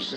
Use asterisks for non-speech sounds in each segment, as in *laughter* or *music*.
Los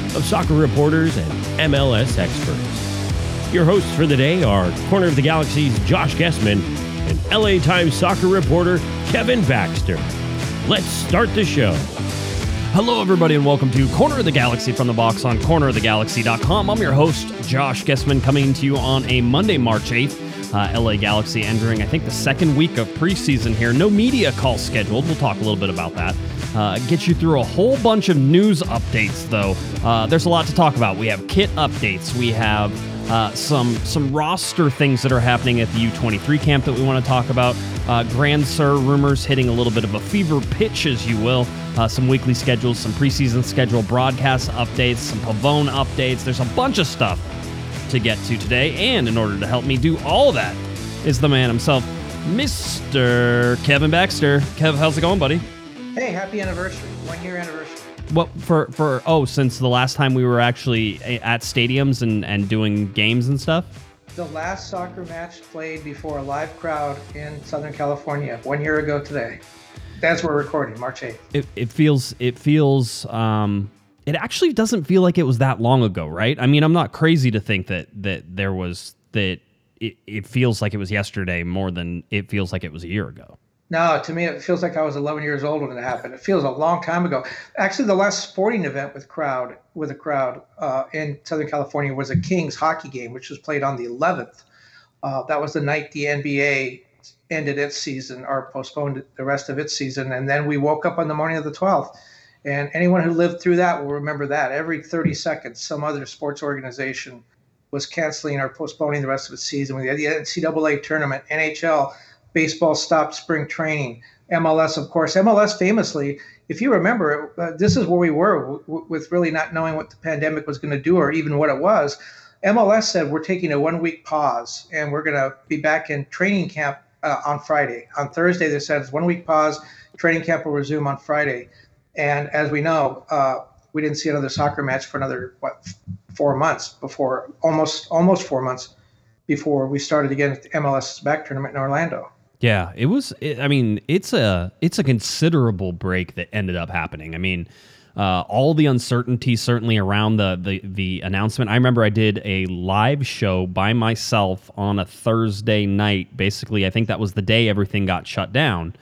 of soccer reporters and MLS experts. Your hosts for the day are Corner of the Galaxy's Josh Gessman and LA Times soccer reporter Kevin Baxter. Let's start the show. Hello, everybody, and welcome to Corner of the Galaxy from the box on cornerofthegalaxy.com. I'm your host, Josh Gessman, coming to you on a Monday, March 8th. Uh, LA Galaxy entering, I think, the second week of preseason here. No media call scheduled. We'll talk a little bit about that. Uh, get you through a whole bunch of news updates, though. Uh, there's a lot to talk about. We have kit updates. We have uh, some some roster things that are happening at the U23 camp that we want to talk about. Uh, Grandsir rumors hitting a little bit of a fever pitch, as you will. Uh, some weekly schedules, some preseason schedule broadcast updates, some Pavón updates. There's a bunch of stuff to get to today, and in order to help me do all that is the man himself, Mr. Kevin Baxter. Kev, how's it going, buddy? Hey, happy anniversary. One year anniversary. What for? For oh, since the last time we were actually at stadiums and and doing games and stuff. The last soccer match played before a live crowd in Southern California one year ago today. That's where we're recording, March 8th. It, it feels it feels um it actually doesn't feel like it was that long ago, right? I mean, I'm not crazy to think that that there was that it, it feels like it was yesterday more than it feels like it was a year ago. No, to me, it feels like I was 11 years old when it happened. It feels a long time ago. Actually, the last sporting event with crowd with a crowd uh, in Southern California was a Kings hockey game, which was played on the 11th. Uh, that was the night the NBA ended its season or postponed the rest of its season, and then we woke up on the morning of the 12th. And anyone who lived through that will remember that every 30 seconds, some other sports organization was canceling or postponing the rest of its season. We had the NCAA tournament, NHL, baseball stopped spring training, MLS, of course. MLS famously, if you remember, uh, this is where we were w- with really not knowing what the pandemic was going to do or even what it was. MLS said we're taking a one week pause and we're going to be back in training camp uh, on Friday. On Thursday, they said it's one week pause. Training camp will resume on Friday. And as we know, uh, we didn't see another soccer match for another what four months before almost almost four months before we started again at the MLS back tournament in Orlando. Yeah, it was. It, I mean, it's a it's a considerable break that ended up happening. I mean, uh, all the uncertainty certainly around the, the the announcement. I remember I did a live show by myself on a Thursday night. Basically, I think that was the day everything got shut down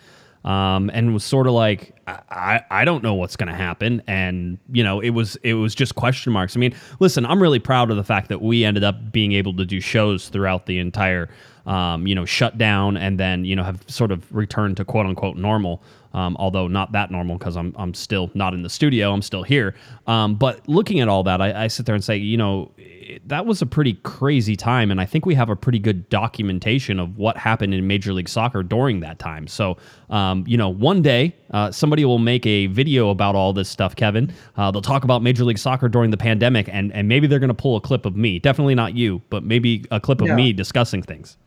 um, and was sort of like, I, I don't know what's going to happen, and you know, it was it was just question marks. I mean, listen, I'm really proud of the fact that we ended up being able to do shows throughout the entire, um, you know, shutdown, and then you know have sort of returned to quote unquote normal. Um, although not that normal because I'm I'm still not in the studio, I'm still here. Um, but looking at all that, I, I sit there and say, you know, that was a pretty crazy time, and I think we have a pretty good documentation of what happened in Major League Soccer during that time. So, um, you know, one day uh, somebody will make a video about all this stuff, Kevin. Uh, they'll talk about Major League Soccer during the pandemic, and and maybe they're going to pull a clip of me. Definitely not you, but maybe a clip of Yeah. me discussing things.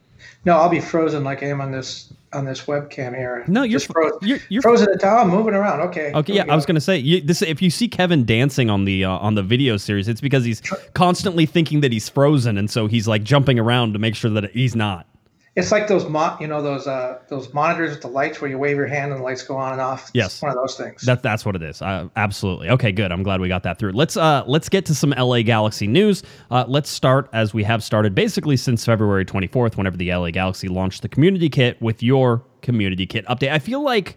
No, I'll be frozen like I am on this on this webcam here. No, you're Just frozen. you're, you're frozen at time. I'm moving around. Okay. Okay, yeah, we I was gonna say you, this. If you see Kevin dancing on the uh, on the video series, it's because he's constantly thinking that he's frozen, and so he's like jumping around to make sure that he's not. It's like those mo- you know those uh those monitors with the lights where you wave your hand and the lights go on and off. It's Yes. one of those things. That that's what it is. Uh, absolutely. Okay, good. I'm glad we got that through. Let's uh let's get to some LA Galaxy news. Uh, let's start as we have started basically since February 24th, whenever the LA Galaxy launched the community kit with your community kit update. I feel like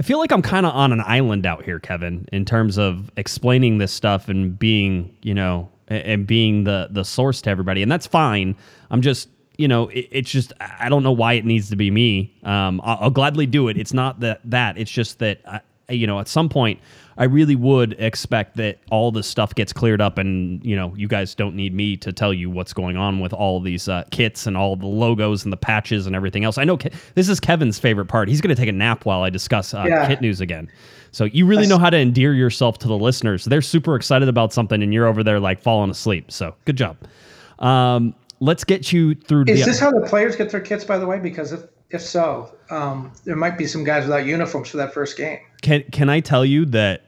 I feel like I'm kind of on an island out here, Kevin, in terms of explaining this stuff and being, you know, and being the the source to everybody, and that's fine. I'm just you know, it, it's just I don't know why it needs to be me. Um, I'll, I'll, gladly do it. It's not that that. It's just that I, you know, at some point, I really would expect that all this stuff gets cleared up, and you know, you guys don't need me to tell you what's going on with all these uh, kits and all the logos and the patches and everything else. I know Ke- this is Kevin's favorite part. He's going to take a nap while I discuss uh, yeah. kit news again. So you really know how to endear yourself to the listeners. They're super excited about something, and you're over there like falling asleep. So good job. Um, let's get you through. Is this how the players get their kits, by the way? Because if if so, um, there might be some guys without uniforms for that first game. Can Can I tell you that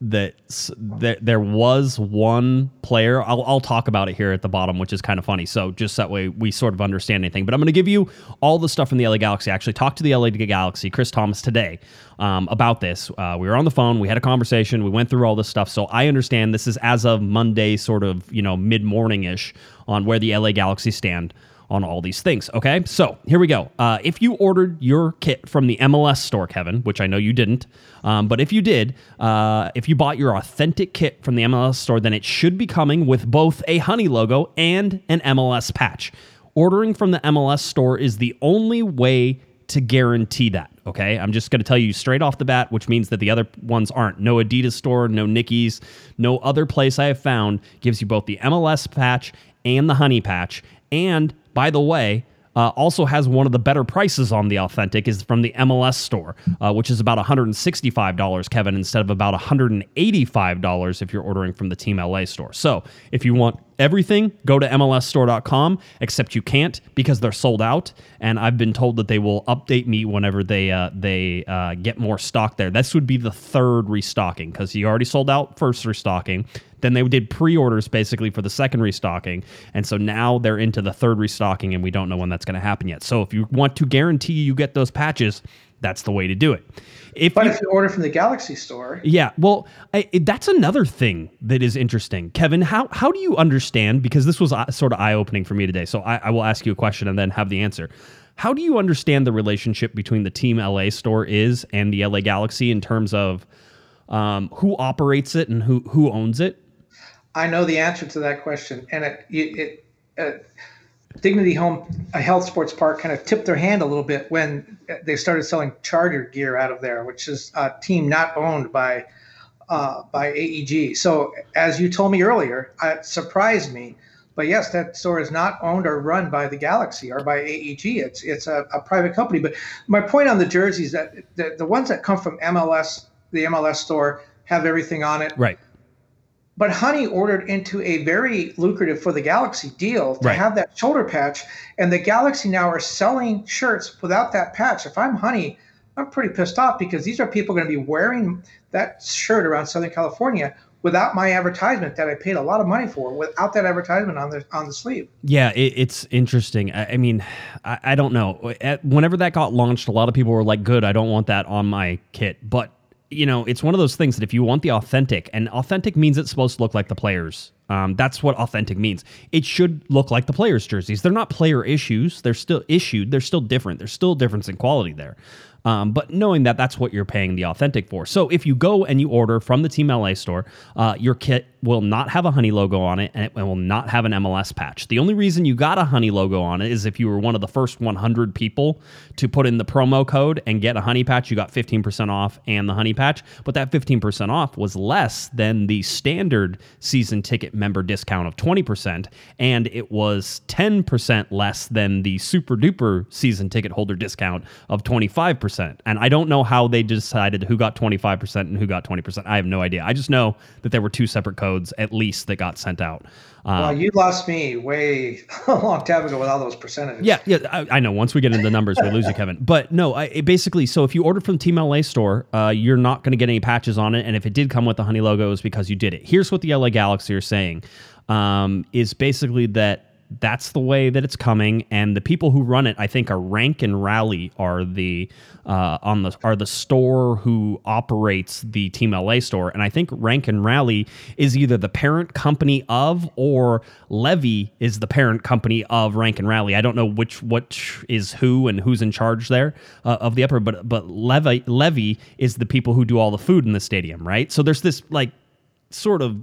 that that there was one player I'll, I'll talk about it here at the bottom which is kind of funny. So just that way we sort of understand anything. But i'm going to give you all the stuff from the la galaxy. I actually talked to the la galaxy chris thomas today um, about this. Uh, we were on the phone we had a conversation we went through all this stuff. So i understand this is as of monday sort of you know mid-morning ish on where the la galaxy stand on all these things. Okay, so here we go. Uh, if you ordered your kit from the MLS store, Kevin, which I know you didn't, um, but if you did, uh, if you bought your authentic kit from the MLS store, then it should be coming with both a Honey logo and an MLS patch. Ordering from the MLS store is the only way to guarantee that. Okay, I'm just going to tell you straight off the bat, which means that the other ones aren't. No Adidas store, no Nickies, no other place I have found gives you both the MLS patch and the Honey patch. And by the way, uh, also has one of the better prices on the Authentic is from the MLS store, uh, which is about $165, Kevin, instead of about $185 if you're ordering from the Team LA store. So if you want everything, go to MLSstore.com, except you can't because they're sold out. And I've been told that they will update me whenever they uh, they uh, get more stock there. This would be the third restocking because he already sold out first restocking. Then they did pre-orders basically for the second restocking, and so now they're into the third restocking, and we don't know when that's going to happen yet. So if you want to guarantee you get those patches, that's the way to do it. If but you, if you order from the Galaxy store, yeah, well, I, that's another thing that is interesting, Kevin. How how do you understand? Because this was uh, sort of eye opening for me today. So I, I will ask you a question and then have the answer. How do you understand the relationship between the Team LA store is and the LA Galaxy in terms of um, who operates it and who who owns it? I know the answer to that question, and it, it, uh, Dignity Home, a health sports park, kind of tipped their hand a little bit when they started selling Charger gear out of there, which is a team not owned by uh, by AEG. So, as you told me earlier, it surprised me. But yes, that store is not owned or run by the Galaxy or by AEG. It's it's a, a private company. But my point on the jerseys that the, the ones that come from MLS, the MLS store, have everything on it. Right. But Honey ordered into a very lucrative for the Galaxy deal to right. have that shoulder patch, and the Galaxy now are selling shirts without that patch. If I'm Honey, I'm pretty pissed off because these are people going to be wearing that shirt around Southern California without my advertisement that I paid a lot of money for, without that advertisement on the on the sleeve. Yeah, it, it's interesting. I, I mean, I, I, don't know. At, whenever that got launched, a lot of people were like, "Good, I don't want that on my kit." But you know, it's one of those things that if you want the authentic, and authentic means it's supposed to look like the players. Um, that's what authentic means. It should look like the players' jerseys. They're not player issues. They're still issued. They're still different. There's still a difference in quality there. Um, but knowing that that's what you're paying the authentic for. So if you go and you order from the Team LA store, uh, your kit will not have a honey logo on it and it will not have an MLS patch. The only reason you got a honey logo on it is if you were one of the first 100 people to put in the promo code and get a honey patch, you got 15% off and the honey patch. But that 15% off was less than the standard season ticket member discount of 20%, and it was 10% less than the super duper season ticket holder discount of 25%. And I don't know how they decided who got 25% and who got 20%. I have no idea. I just know that there were two separate codes at least that got sent out. Um, well, you lost me way *laughs* a long time ago with all those percentages. Yeah, yeah, I, I know. Once we get into the numbers, we lose you, Kevin. But no, I, basically, so if you ordered from Team LA store, uh, you're not going to get any patches on it, and if it did come with the honey logo, it's because you did it. Here's what the LA Galaxy are saying: um, is basically that that's the way that it's coming, and the people who run it, I think, are Rank and Rally are the uh, on the are the store who operates the Team LA store, and I think Rank and Rally is either the parent company of or Levy is the parent company of Rank and Rally. I don't know which which is who and who's in charge there uh, of the upper, but but Levy Levy is the people who do all the food in the stadium, right? So there's this like sort of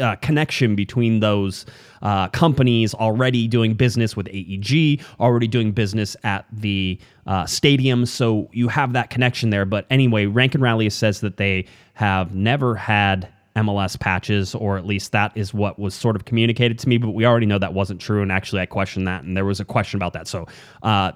uh, connection between those uh, companies already doing business with AEG, already doing business at the uh, stadium. So you have that connection there. But anyway, Rank and Rally says that they have never had MLS patches, or at least that is what was sort of communicated to me. But we already know that wasn't true. And actually, I questioned that, and there was a question about that. So, uh,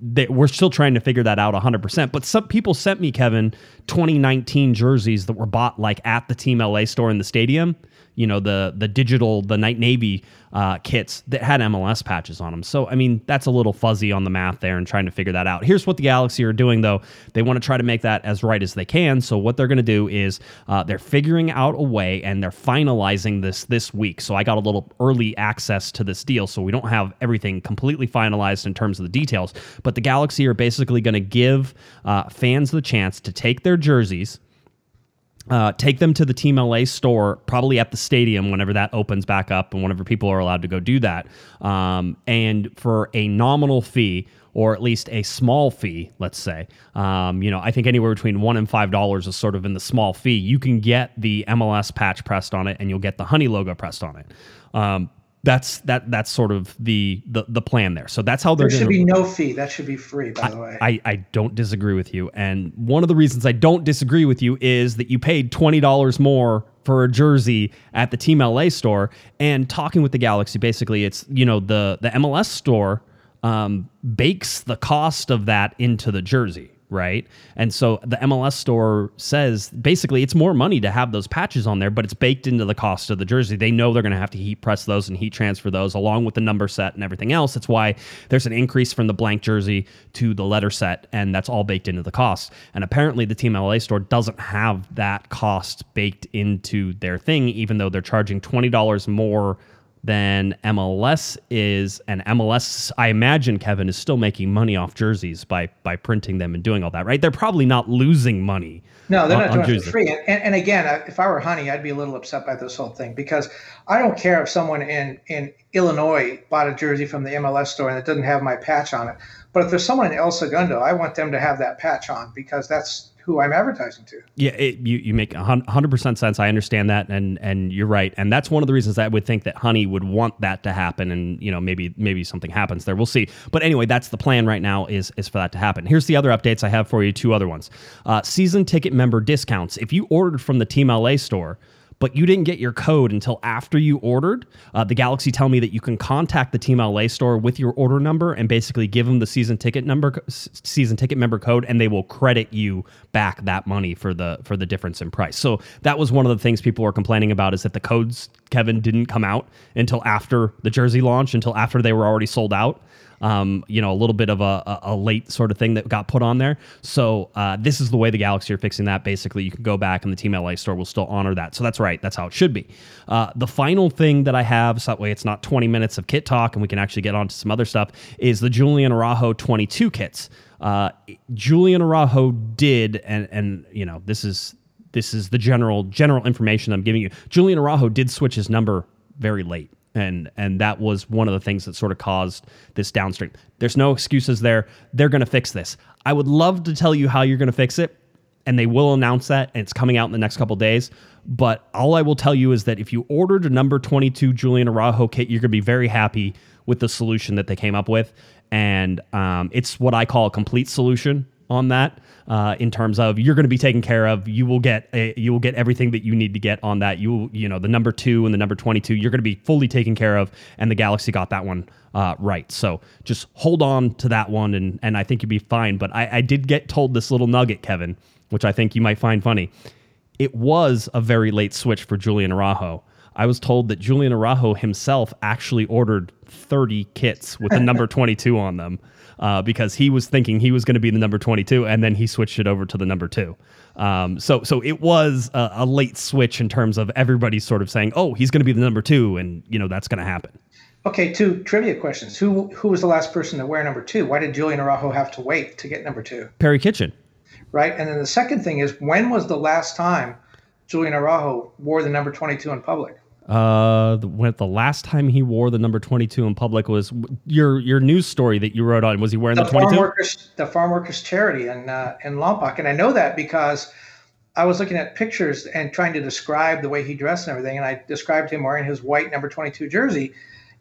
they, we're still trying to figure that out 100%. But some people sent me, Kevin, 2019 jerseys that were bought like at the Team LA store in the stadium you know the the digital the night navy uh, kits that had MLS patches on them. So I mean that's a little fuzzy on the math there and trying to figure that out. Here's what the Galaxy are doing though. They want to try to make that as right as they can. So what they're going to do is uh, they're figuring out a way and they're finalizing this this week. So I got a little early access to this deal. So we don't have everything completely finalized in terms of the details. But the Galaxy are basically going to give uh, fans the chance to take their jerseys uh, take them to the Team LA store, probably at the stadium whenever that opens back up and whenever people are allowed to go do that. Um, and for a nominal fee, or at least a small fee, let's say, um, you know, I think anywhere between one and five dollars is sort of in the small fee. You can get the MLS patch pressed on it, and you'll get the Honey logo pressed on it. Um, that's that that's sort of the the, the plan there. So that's how they're. There should be no fee. That should be free. By I, the way, I I don't disagree with you, and one of the reasons I don't disagree with you is that you paid twenty dollars more for a jersey at the Team LA store. And talking with the Galaxy, basically, it's you know the the MLS store um, bakes the cost of that into the jersey right? And so the MLS store says basically it's more money to have those patches on there, but it's baked into the cost of the jersey. They know they're going to have to heat press those and heat transfer those along with the number set and everything else. That's why there's an increase from the blank jersey to the letter set, and that's all baked into the cost. And apparently the Team LA store doesn't have that cost baked into their thing, even though they're charging $20 more than MLS is, and MLS, I imagine Kevin is still making money off jerseys by by printing them and doing all that, right? They're probably not losing money. No, they're on, not doing it for free. And, and, and again, uh, if I were Honey, I'd be a little upset by this whole thing because I don't care if someone in in Illinois bought a jersey from the MLS store and it doesn't have my patch on it. But if there's someone in El Segundo, I want them to have that patch on because that's who I'm advertising to. Yeah, it, you you make hundred percent sense. I understand that, and and you're right, and that's one of the reasons I would think that Honey would want that to happen, and you know maybe maybe something happens there. We'll see. But anyway, that's the plan right now is is for that to happen. Here's the other updates I have for you. Two other ones. Uh, season ticket member discounts. If you ordered from the Team LA store but you didn't get your code until after you ordered. Uh, the Galaxy tell me that you can contact the Team LA store with your order number and basically give them the season ticket number, season ticket member code, and they will credit you back that money for the for the difference in price. So that was one of the things people were complaining about is that the codes Kevin didn't come out until after the jersey launch, until after they were already sold out um, you know, a little bit of a, a, late sort of thing that got put on there. So uh, this is the way the Galaxy are fixing that. Basically, you can go back and the Team LA store will still honor that. So that's right. That's how it should be. Uh, the final thing that I have, so that way it's not 20 minutes of kit talk and we can actually get on to some other stuff, is the Julian Araujo 22 kits. Uh, Julian Araujo did, and and you know, this is this is the general general information I'm giving you. Julian Araujo did switch his number very late and and that was one of the things that sort of caused this downstream. There's no excuses there. They're going to fix this. I would love to tell you how you're going to fix it, and they will announce that, and it's coming out in the next couple days. But all I will tell you is that if you ordered a number 22 Julian Araujo kit, you're going to be very happy with the solution that they came up with, and um, it's what I call a complete solution on that uh, in terms of you're going to be taken care of. You will get a, you will get everything that you need to get on that. You you know the number two and the number 22. You're going to be fully taken care of, and the Galaxy got that one uh, right. So just hold on to that one, and and I think you'll be fine. But I, I did get told this little nugget, Kevin, which I think you might find funny. It was a very late switch for Julian Araujo. I was told that Julian Araujo himself actually ordered 30 kits with the number *laughs* 22 on them uh, because he was thinking he was going to be the number 22, and then he switched it over to the number two. Um, so so it was a, a, late switch in terms of everybody sort of saying, oh, he's going to be the number two, and you know that's going to happen. Okay, two trivia questions. Who who was the last person to wear number two? Why did Julian Araujo have to wait to get number two? Perry Kitchen. Right. And then the second thing is when was the last time Julian Araujo wore the number 22 in public? Uh, the, when the last time he wore the number 22 in public was your your news story that you wrote on. Was he wearing the, the 22? Farm workers, the farm workers charity in uh, in Lompoc, and I know that because I was looking at pictures and trying to describe the way he dressed and everything, and I described him wearing his white number 22 jersey.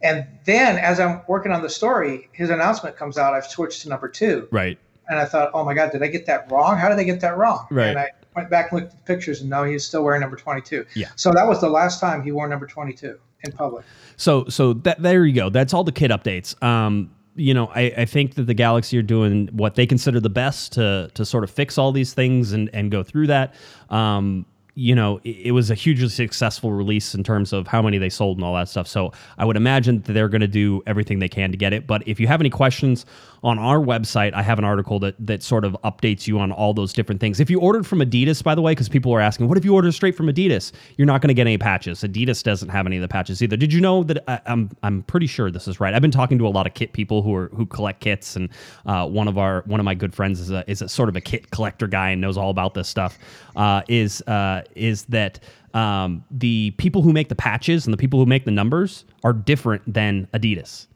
And then, as I'm working on the story, his announcement comes out. I've switched to number two. Right. And I thought, oh my God, did I get that wrong? How did I get that wrong? Right. And I went back and looked at the pictures, and no, he's still wearing number 22. Yeah. So that was the last time he wore number 22 in public. So so that there you go. That's all the kit updates. Um, you know, I, I think that the Galaxy are doing what they consider the best to to sort of fix all these things and and go through that. Um, you know, it, it was a hugely successful release in terms of how many they sold and all that stuff. So I would imagine that they're going to do everything they can to get it. But if you have any questions on our website, I have an article that that sort of updates you on all those different things. If you ordered from Adidas, by the way, because people are asking, what if you order straight from Adidas? You're not going to get any patches. Adidas doesn't have any of the patches either. Did you know that? I, I'm I'm pretty sure this is right. I've been talking to a lot of kit people who are who collect kits, and uh, one of our one of my good friends is a is a sort of a kit collector guy and knows all about this stuff. Uh, is uh, is that um, the people who make the patches and the people who make the numbers are different than Adidas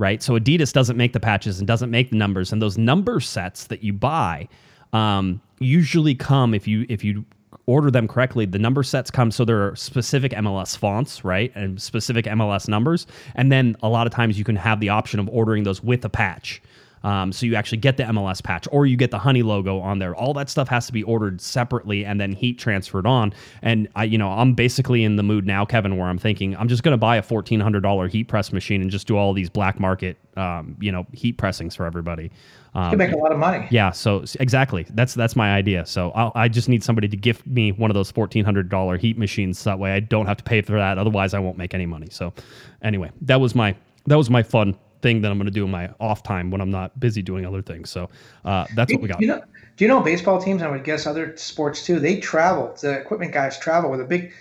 right? So Adidas doesn't make the patches and doesn't make the numbers, and those number sets that you buy um, usually come if you if you order them correctly. The number sets come so there are specific MLS fonts, right, and specific MLS numbers, and then a lot of times you can have the option of ordering those with a patch. Um, so you actually get the MLS patch or you get the honey logo on there. All that stuff has to be ordered separately and then heat transferred on. And I, you know, I'm basically in the mood now, Kevin, where I'm thinking I'm just going to buy a $1,400 heat press machine and just do all these black market, um, you know, heat pressings for everybody. Um, You make a lot of money. yeah, so exactly. That's that's my idea. So I'll, I just need somebody to gift me one of those fourteen hundred dollar heat machines. So that way I don't have to pay for that. Otherwise, I won't make any money. So anyway, that was my that was my fun thing that I'm going to do in my off time when I'm not busy doing other things. So uh, that's what we got. You know, do you know baseball teams? I would guess other sports too. They travel. The equipment guys travel with a big,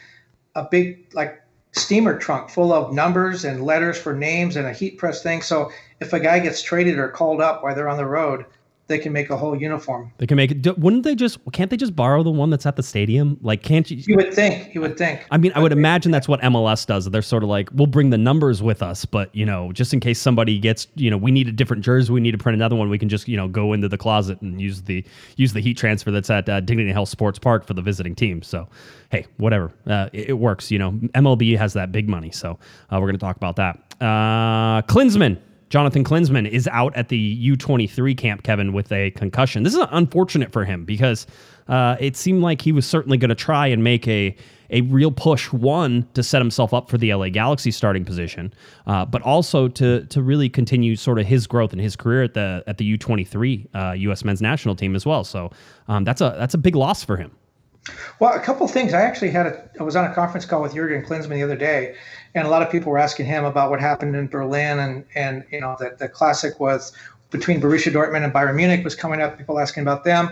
a big like steamer trunk full of numbers and letters for names and a heat press thing. So if a guy gets traded or called up while they're on the road, they can make a whole uniform. They can make it. Wouldn't they just? Can't they just borrow the one that's at the stadium? Like, can't you? You would think. You would think. I mean, I would imagine that's what MLS does. They're sort of like, we'll bring the numbers with us, but you know, just in case somebody gets, you know, we need a different jersey, we need to print another one. We can just, you know, go into the closet and use the use the heat transfer that's at uh, Dignity Health Sports Park for the visiting team. So, hey, whatever, uh, it, it works. You know, MLB has that big money, so uh, we're going to talk about that. Uh, Klinsmann. Jonathan Klinsmann is out at the U23 camp, Kevin, with a concussion. This is unfortunate for him because uh, it seemed like he was certainly going to try and make a a real push one to set himself up for the LA Galaxy starting position, uh, but also to to really continue sort of his growth in his career at the at the U23 uh, U.S. Men's National Team as well. So um, that's a that's a big loss for him. Well, a couple things. I actually had a. I was on a conference call with Jurgen Klinsmann the other day, and a lot of people were asking him about what happened in Berlin, and and you know that the classic was between Borussia Dortmund and Bayern Munich was coming up. People asking about them.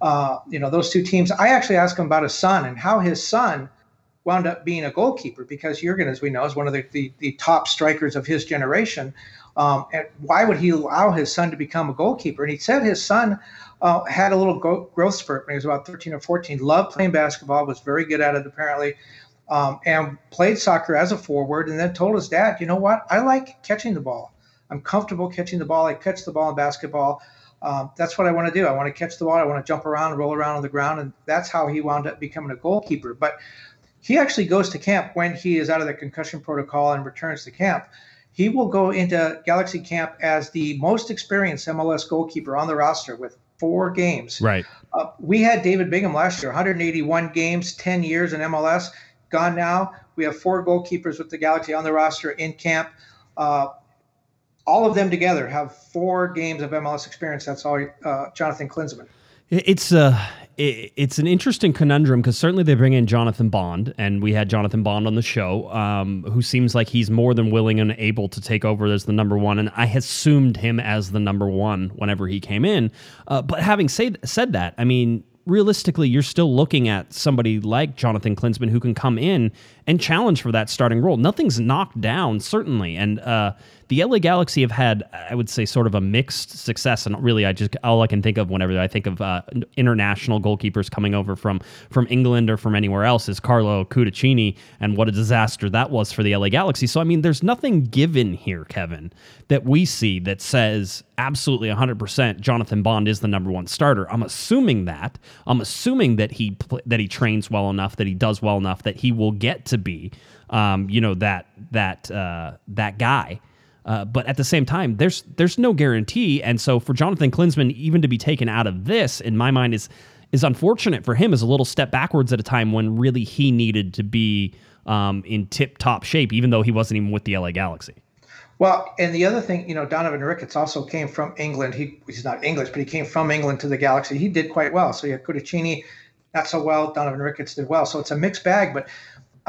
Uh, you know those two teams. I actually asked him about his son and how his son wound up being a goalkeeper because Jurgen, as we know, is one of the the, the top strikers of his generation. Um, and why would he allow his son to become a goalkeeper? And he said his son uh, had a little go- growth spurt when he was about 13 or 14. Loved playing basketball, was very good at it apparently, um, and played soccer as a forward. And then told his dad, you know what? I like catching the ball. I'm comfortable catching the ball. I catch the ball in basketball. Um, that's what I want to do. I want to catch the ball. I want to jump around, roll around on the ground, and that's how he wound up becoming a goalkeeper. But he actually goes to camp when he is out of the concussion protocol and returns to camp. He will go into Galaxy camp as the most experienced MLS goalkeeper on the roster with four games. Right. Uh, we had David Bingham last year, 181 games, 10 years in MLS. Gone now. We have four goalkeepers with the Galaxy on the roster in camp. Uh, all of them together have four games of MLS experience. That's all uh, Jonathan Klinsmann. It's uh it, it's an interesting conundrum because certainly they bring in Jonathan Bond, and we had Jonathan Bond on the show, um, who seems like he's more than willing and able to take over as the number one. And I assumed him as the number one whenever he came in. Uh, but having said said that, I mean, realistically, you're still looking at somebody like Jonathan Klinsmann who can come in and challenge for that starting role. Nothing's knocked down, certainly, and uh, the LA Galaxy have had, I would say, sort of a mixed success. And really, I just all I can think of whenever I think of uh, international goalkeepers coming over from from England or from anywhere else is Carlo Cudicini, and what a disaster that was for the LA Galaxy. So I mean, there's nothing given here, Kevin, that we see that says absolutely 100% Jonathan Bond is the number one starter. I'm assuming that. I'm assuming that he that he trains well enough, that he does well enough, that he will get to be, um, you know, that that uh, that guy. Uh, but at the same time, there's there's no guarantee, and so for Jonathan Klinsmann even to be taken out of this, in my mind, is is unfortunate for him. Is a little step backwards at a time when really he needed to be um, in tip top shape, even though he wasn't even with the LA Galaxy. Well, and the other thing, you know, Donovan Ricketts also came from England. He he's not English, but he came from England to the Galaxy. He did quite well. So you had Cudicini, not so well. Donovan Ricketts did well. So it's a mixed bag. But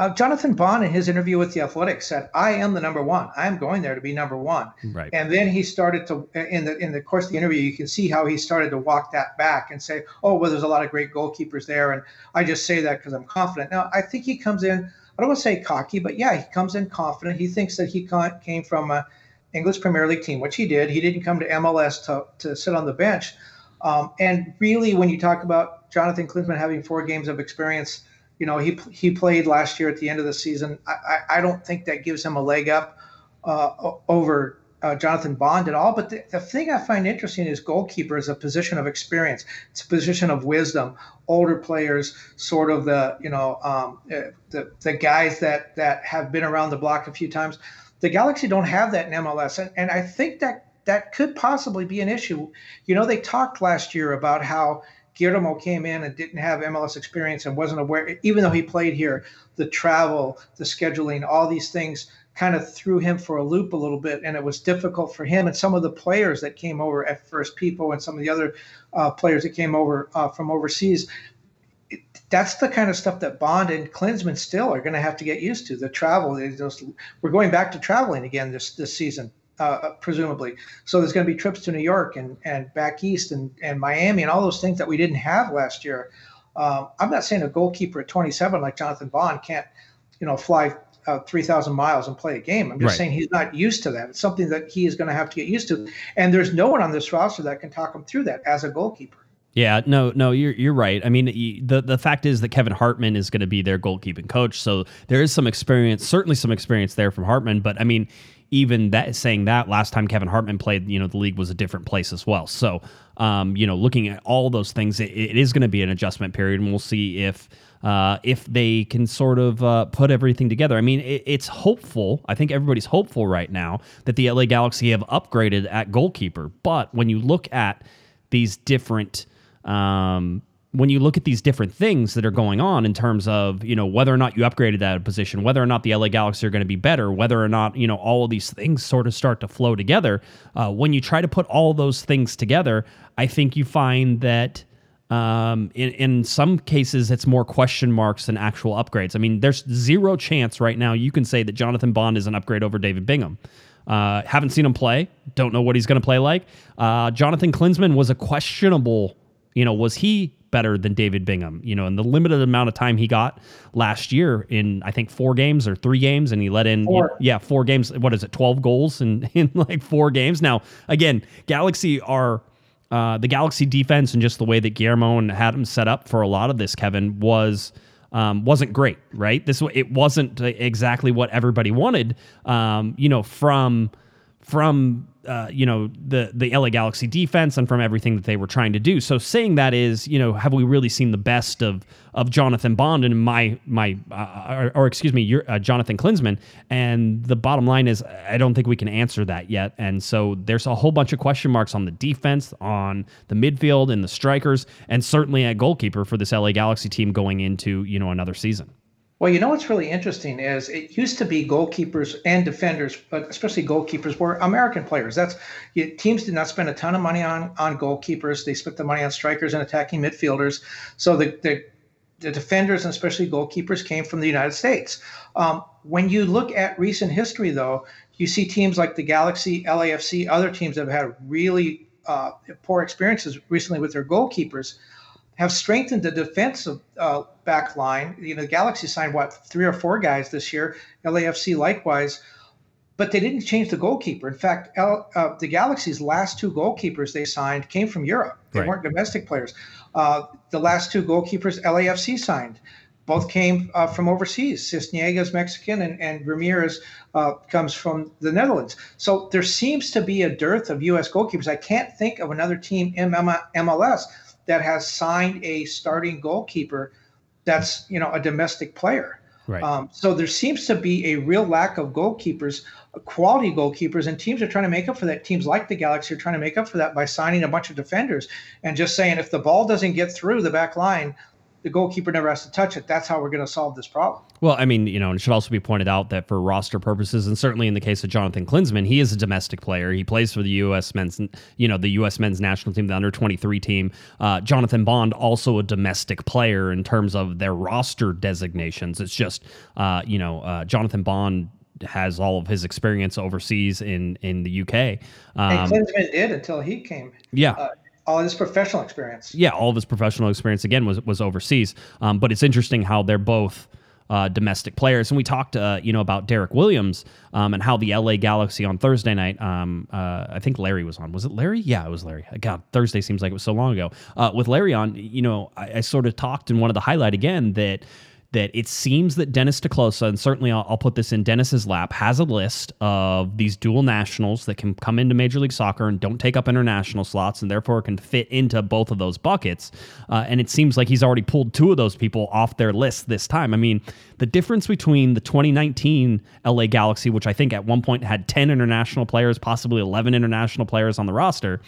uh, Jonathan Bond, in his interview with the Athletic, said, "I am the number one. I'm going there to be number one." Right. And then he started to, in the in the course of the interview, you can see how he started to walk that back and say, "Oh, well, there's a lot of great goalkeepers there, and I just say that because I'm confident." Now, I think he comes in. I don't want to say cocky, but yeah, he comes in confident. He thinks that he came from a English Premier League team, which he did. He didn't come to MLS to to sit on the bench. Um, and really, when you talk about Jonathan Klinsmann having four games of experience you know, he he played last year at the end of the season. I, I, I don't think that gives him a leg up uh, over uh, Jonathan Bond at all. But the, the thing I find interesting is goalkeeper is a position of experience. It's a position of wisdom. Older players, sort of the you know um, uh, the the guys that that have been around the block a few times. The Galaxy don't have that in MLS, and, and I think that that could possibly be an issue. You know, they talked last year about how Guillermo came in and didn't have MLS experience and wasn't aware, even though he played here, the travel, the scheduling, all these things kind of threw him for a loop a little bit, and it was difficult for him and some of the players that came over at First People and some of the other uh, players that came over uh, from overseas. It, that's the kind of stuff that Bond and Klinsmann still are going to have to get used to. The travel, we're going back to traveling again this this season uh, presumably. So there's going to be trips to New York and, and back east and, and Miami and all those things that we didn't have last year. Um, I'm not saying a goalkeeper at 27 like Jonathan Bond can't, you know, fly uh, 3,000 miles and play a game. I'm just right. saying he's not used to that. It's something that he is going to have to get used to. And there's no one on this roster that can talk him through that as a goalkeeper. Yeah, no, no, you're you're right. I mean, the the fact is that Kevin Hartman is going to be their goalkeeping coach, so there is some experience, certainly some experience there from Hartman. But I mean, even that saying that last time Kevin Hartman played, you know, the league was a different place as well. So, um, you know, looking at all those things, it, it is going to be an adjustment period, and we'll see if uh, if they can sort of uh, put everything together. I mean, it, it's hopeful. I think everybody's hopeful right now that the LA Galaxy have upgraded at goalkeeper. But when you look at these different um, when you look at these different things that are going on in terms of you know whether or not you upgraded that position whether or not the la galaxy are going to be better whether or not you know all of these things sort of start to flow together uh, when you try to put all those things together i think you find that um, in, in some cases it's more question marks than actual upgrades. I mean there's zero chance right now you can say that jonathan bond is an upgrade over david bingham. Uh, haven't seen him play don't know what he's going to play like. Uh, jonathan klinsmann was a questionable you know was he better than David Bingham. You know, in the limited amount of time he got last year in I think four games or three games, and he let in four. yeah four games. What is it? Twelve goals in *laughs* in like four games. Now again, Galaxy are. Uh, the Galaxy defense and just the way that Guillermo and had him set up for a lot of this, Kevin, was um, wasn't great, right? This it wasn't exactly what everybody wanted. Um, you know, from from uh, you know the the LA Galaxy defense and from everything that they were trying to do. So saying that is, you know, have we really seen the best of of Jonathan Bond and my my uh, or, or, excuse me, your, uh, Jonathan Klinsmann? And the bottom line is, I don't think we can answer that yet. And so there's a whole bunch of question marks on the defense, on the midfield, and the strikers, and certainly at goalkeeper for this LA Galaxy team going into you know another season. Well, you know what's really interesting is it used to be goalkeepers and defenders, but especially goalkeepers were American players. That's teams did not spend a ton of money on on goalkeepers. They spent the money on strikers and attacking midfielders. So the the, the defenders and especially goalkeepers came from the United States. Um, when you look at recent history, though, you see teams like the Galaxy, LAFC, other teams have had really uh, poor experiences recently with their goalkeepers have strengthened the defensive uh, back line. You know, the Galaxy signed what three or four guys this year. LAFC likewise, but they didn't change the goalkeeper. In fact, L, uh, the Galaxy's last two goalkeepers they signed came from Europe. They Right. weren't domestic players. Uh, the last two goalkeepers LAFC signed. Both came uh, from overseas. Sisniega's Mexican and, and Ramirez uh, comes from the Netherlands. So there seems to be a dearth of U.S. goalkeepers. I can't think of another team in MLS that has signed a starting goalkeeper that's you know a domestic player. Right. Um, so there seems to be a real lack of goalkeepers, quality goalkeepers, and teams are trying to make up for that. Teams like the Galaxy are trying to make up for that by signing a bunch of defenders and just saying if the ball doesn't get through the back line, the goalkeeper never has to touch it. That's how we're going to solve this problem. Well, I mean, you know, and it should also be pointed out that for roster purposes, and certainly in the case of Jonathan Klinsmann, he is a domestic player. He plays for the U.S. men's, you know, the U.S. men's national team, the under 23 team. Uh, Jonathan Bond, also a domestic player in terms of their roster designations. It's just, uh, you know, uh, Jonathan Bond has all of his experience overseas in in the UK. And Um, Klinsmann did until he came. yeah. Uh, all his professional experience. yeah, all of his professional experience again was was overseas. Um, but it's interesting how they're both uh, domestic players. And we talked, uh, you know, about Derek Williams um, and how the LA Galaxy on Thursday night. Um, uh, I think Larry was on. Was it Larry? Yeah, it was Larry. God, Thursday seems like it was so long ago. Uh, with Larry on, you know, I, I sort of talked and wanted to highlight again that that it seems that Dennis te Kloese, and certainly I'll, I'll put this in Dennis's lap, has a list of these dual nationals that can come into Major League Soccer and don't take up international slots, and therefore can fit into both of those buckets. Uh, and it seems like he's already pulled two of those people off their list this time. I mean, the difference between the 2019 LA Galaxy, which I think at one point had 10 international players, possibly 11 international players on the roster,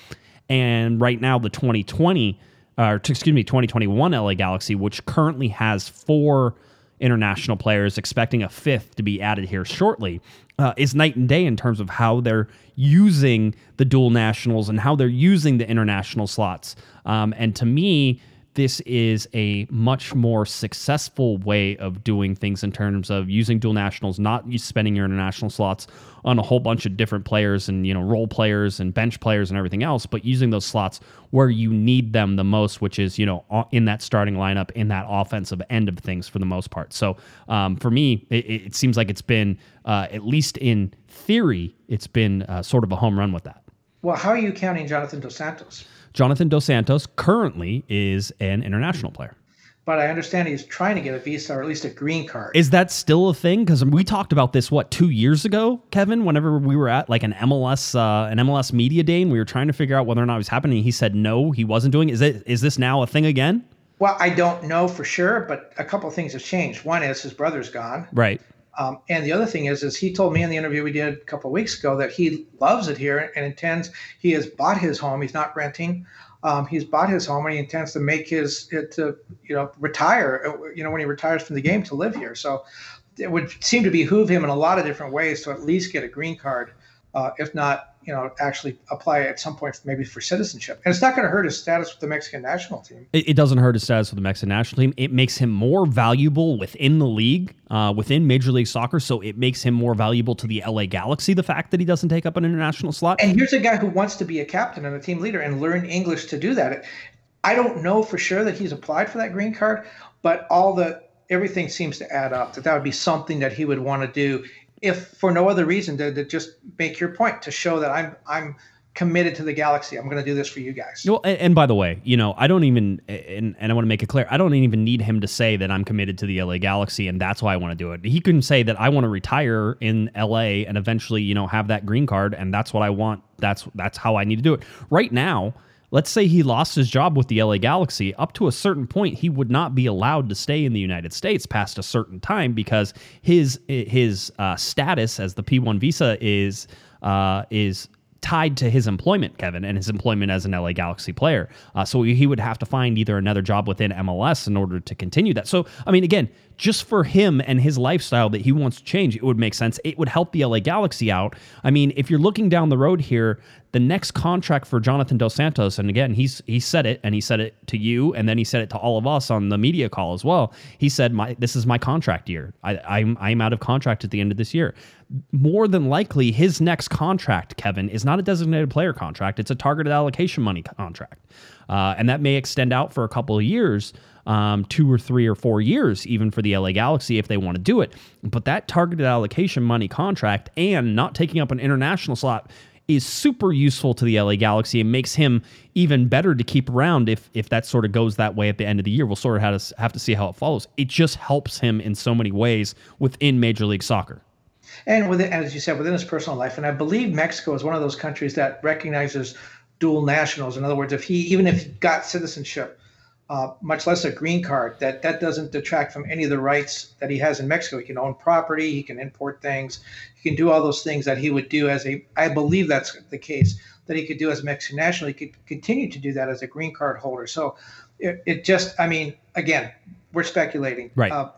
and right now the 2020 or excuse me 2021 LA Galaxy which currently has four international players expecting a fifth to be added here shortly uh, is night and day in terms of how they're using the dual nationals and how they're using the international slots. Um, and to me this is a much more successful way of doing things in terms of using dual nationals, not spending your international slots on a whole bunch of different players and you know role players and bench players and everything else, but using those slots where you need them the most, which is you know in that starting lineup, in that offensive end of things for the most part. So um, for me, it, it seems like it's been uh, at least in theory, it's been uh, sort of a home run with that. Well, how are you counting Jonathan Dos Santos? Jonathan Dos Santos currently is an international player. But I understand he's trying to get a visa or at least a green card. Is that still a thing? Because we talked about this what two years ago, Kevin. Whenever we were at like an MLS uh, an MLS media day, and we were trying to figure out whether or not it was happening, he said no, he wasn't doing. it. Is it is this now a thing again? well, I don't know for sure, but a couple of things have changed. One is his brother's gone. Right. Um, and the other thing is, is he told me in the interview we did a couple of weeks ago that he loves it here and intends. He has bought his home. He's not renting. Um, he's bought his home and he intends to make his it to you know retire. uh, You know when he retires from the game to live here. So it would seem to behoove him in a lot of different ways to at least get a green card, uh, if not you know actually apply at some point maybe for citizenship. And it's not going to hurt his status with the Mexican national team. It, it doesn't hurt his status with the Mexican national team. It makes him more valuable within the league, uh, within Major League Soccer. So it makes him more valuable to the LA Galaxy. The fact that he doesn't take up an international slot. And here's a guy who wants to be a captain and a team leader and learn English to do that. I don't know for sure that he's applied for that green card, but all the everything seems to add up that that would be something that he would want to do if for no other reason to, to just make your point to show that I'm I'm committed to the galaxy. I'm going to do this for you guys. Well, and, and by the way, you know, I don't even, and, and I want to make it clear, I don't even need him to say that I'm committed to the LA Galaxy and that's why I want to do it. He can say that I want to retire in LA and eventually, you know, have that green card, and that's what I want. That's that's how I need to do it. Right now, let's say he lost his job with the LA Galaxy. Up to a certain point, he would not be allowed to stay in the United States past a certain time because his his uh, status as the P1 visa is uh, is tied to his employment, Kevin, and his employment as an LA Galaxy player. Uh, so he would have to find either another job within MLS in order to continue that. So, I mean, again, just for him and his lifestyle that he wants to change, it would make sense. It would help the LA Galaxy out. I mean, if you're looking down the road here, the next contract for Jonathan Dos Santos, and again, he's he said it, and he said it to you, and then he said it to all of us on the media call as well. He said, "My this is my contract year. I, I'm I'm out of contract at the end of this year." More than likely, his next contract, Kevin, is not a designated player contract. It's a targeted allocation money contract, uh, and that may extend out for a couple of years um, two or three or four years, even for the LA Galaxy if they want to do it. But that targeted allocation money contract and not taking up an international slot is super useful to the LA Galaxy and makes him even better to keep around if if that sort of goes that way at the end of the year. We'll sort of have to, have to see how it follows. It just helps him in so many ways within Major League Soccer. And within, as you said, within his personal life, and I believe Mexico is one of those countries that recognizes dual nationals. In other words, if he even if he got citizenship, uh, much less a green card. That that doesn't detract from any of the rights that he has in Mexico. He can own property, he can import things, he can do all those things that he would do as a. I believe that's the case that he could do as a Mexican national. He could continue to do that as a green card holder. So it, it just, I mean, again, we're speculating. Right. Uh,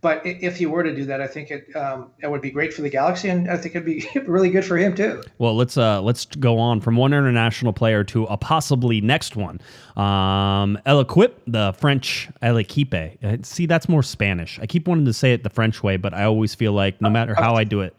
but if he were to do that, I think it um, it would be great for the Galaxy, and I think it'd be *laughs* really good for him too. Well, let's uh, let's go on from one international player to a possibly next one. Um, El Equipe, the French El Equipe. Uh, see, that's more Spanish. I keep wanting to say it the French way, but I always feel like no matter how I do it,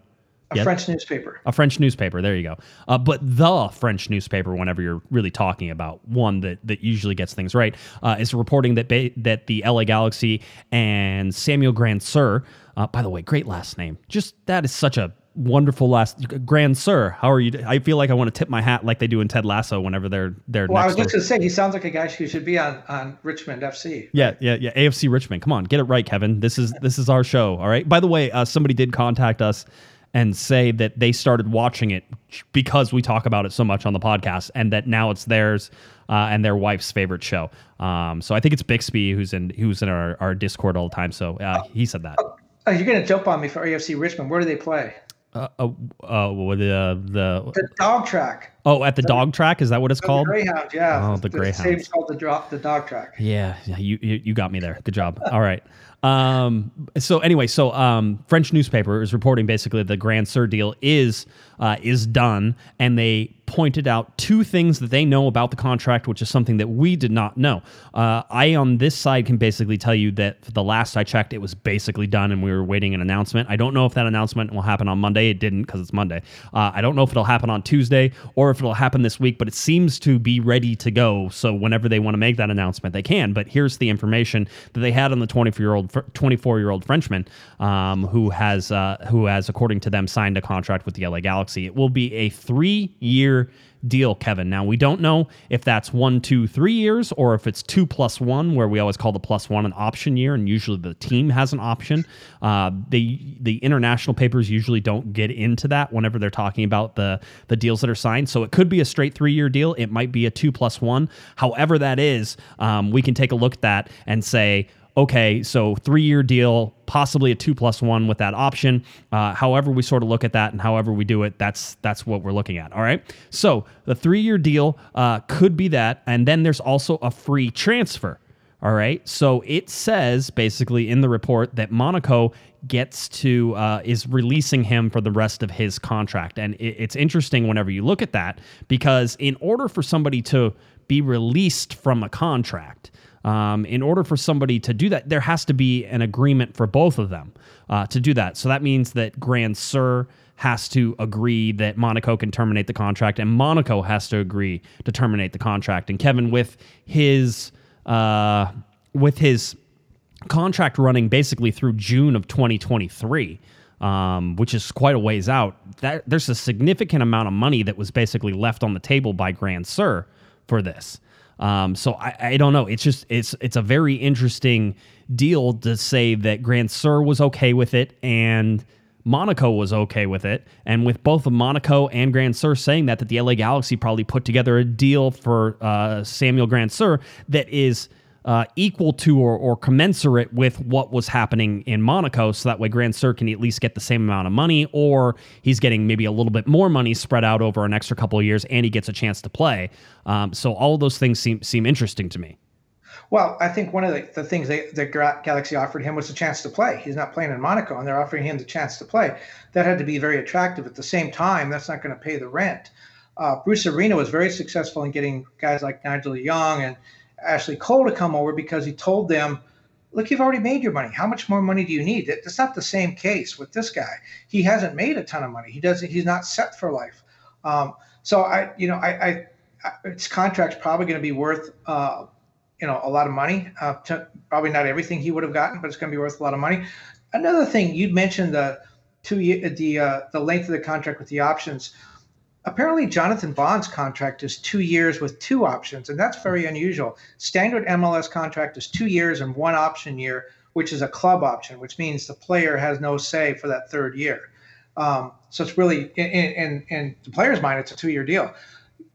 a yep. French newspaper. A French newspaper. There you go. Uh, but the French newspaper, whenever you're really talking about one that, that usually gets things right, uh, is reporting that ba- that the LA Galaxy and Samuel Grandsir, uh, by the way, great last name. Just that is such a wonderful last Grandsir. How are you? I feel like I want to tip my hat like they do in Ted Lasso whenever they're they're. Well, I was just going to say he sounds like a guy who should be on on Richmond FC. Yeah, yeah, yeah. AFC Richmond. Come on, get it right, Kevin. This is this is our show. All right. By the way, uh, somebody did contact us and say that they started watching it because we talk about it so much on the podcast and that now it's theirs uh, and their wife's favorite show. Um, so I think it's Bixby who's in who's in our, our Discord all the time. So uh, he said that. Oh, you're gonna jump on me for AFC Richmond. Where do they play? Uh, uh, uh the the the dog track. Oh, at the dog track is that what it's called? Greyhound, yeah. Oh, the, the Greyhound. Same called the drop the dog track. Yeah, yeah. You, you you got me there. Good job. All right. Um, so anyway, so um, French newspaper is reporting basically the Grandsir deal is uh, is done, and they pointed out two things that they know about the contract, which is something that we did not know. Uh, I, on this side, can basically tell you that the last I checked, it was basically done and we were waiting an announcement. I don't know if that announcement will happen on Monday. It didn't because it's Monday. Uh, I don't know if it'll happen on Tuesday or if it'll happen this week, but it seems to be ready to go. So whenever they want to make that announcement, they can. But here's the information that they had on the 24 year old 24 year old Frenchman um, who has uh, who has, according to them, signed a contract with the LA Galaxy. It will be a three year deal, Kevin. Now, we don't know if that's one, two, three years or if it's two plus one, where we always call the plus one an option year, and usually the team has an option. Uh, the the international papers usually don't get into that whenever they're talking about the the deals that are signed. So it could be a straight three year deal. It might be a two plus one. However, that is, um, we can take a look at that and say, okay, so three year deal, possibly a two plus one with that option. Uh, however, we sort of look at that and however we do it, that's that's what we're looking at. All right. So the three year deal uh, could be that, and then there's also a free transfer. All right. So it says basically in the report that Monaco gets to uh, is releasing him for the rest of his contract, and it, it's interesting whenever you look at that because in order for somebody to be released from a contract, um, in order for somebody to do that, there has to be an agreement for both of them uh, to do that. So that means that Grandsir has to agree that Monaco can terminate the contract, and Monaco has to agree to terminate the contract. And Kevin, with his uh, with his contract running basically through June of 2023. Um, which is quite a ways out. That there's a significant amount of money that was basically left on the table by Grandsir for this. Um, so I, I don't know. It's just it's it's a very interesting deal to say that Grandsir was okay with it and Monaco was okay with it, and with both Monaco and Grandsir saying that, that the LA Galaxy probably put together a deal for uh, Samuel Grandsir that is uh, equal to or, or, commensurate with what was happening in Monaco. So that way, Grandsir can at least get the same amount of money, or he's getting maybe a little bit more money spread out over an extra couple of years, and he gets a chance to play. Um, so all those things seem seem interesting to me. Well, I think one of the, the things they, the Galaxy offered him was a chance to play. He's not playing in Monaco, and they're offering him the chance to play. That had to be very attractive. At the same time, that's not going to pay the rent. Uh, Bruce Arena was very successful in getting guys like Nigel Young and Ashley Cole to come over because he told them, look, you've already made your money. How much more money do you need? It's not the same case with this guy. He hasn't made a ton of money. He doesn't. He's not set for life. Um, so I, you know, I, I, I his contract's probably going to be worth, uh, you know, a lot of money. Uh, to, probably not everything he would have gotten, but it's going to be worth a lot of money. Another thing you mentioned the two the uh, the length of the contract with the options. Apparently, Jonathan Bond's contract is two years with two options, and that's very unusual. Standard MLS contract is two years and one option year, which is a club option, which means the player has no say for that third year. Um, so it's really, in, in, in the player's mind, it's a two-year deal.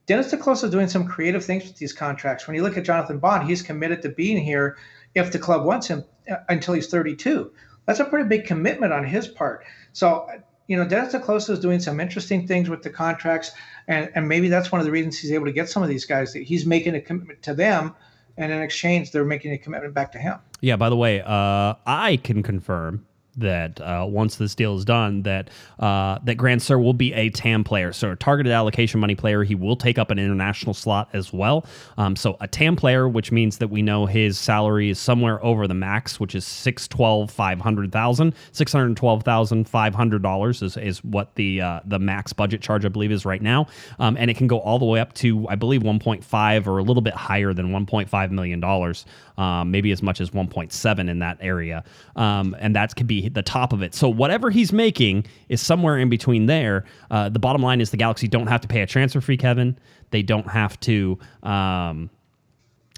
Dennis te Kloese is doing some creative things with these contracts. When you look at Jonathan Bond, he's committed to being here if the club wants him uh, until he's 32. That's a pretty big commitment on his part. So you know, Dennis te Kloese is doing some interesting things with the contracts, and, and maybe that's one of the reasons he's able to get some of these guys. That he's making a commitment to them, and in exchange, they're making a commitment back to him. Yeah. By the way, uh, I can confirm that uh, once this deal is done, that uh, that Grandsir will be a TAM player, so a targeted allocation money player. He will take up an international slot as well. Um, so a TAM player, which means that we know his salary is somewhere over the max, which is six twelve five hundred thousand, six hundred twelve thousand five hundred dollars is is what the uh, the max budget charge I believe is right now, um, and it can go all the way up to I believe one point five or a little bit higher than one point five million dollars, um, maybe as much as one point seven in that area, um, and that could be the top of it. So whatever he's making is somewhere in between there. Uh, the bottom line is the Galaxy don't have to pay a transfer fee, Kevin. They don't have to. Um,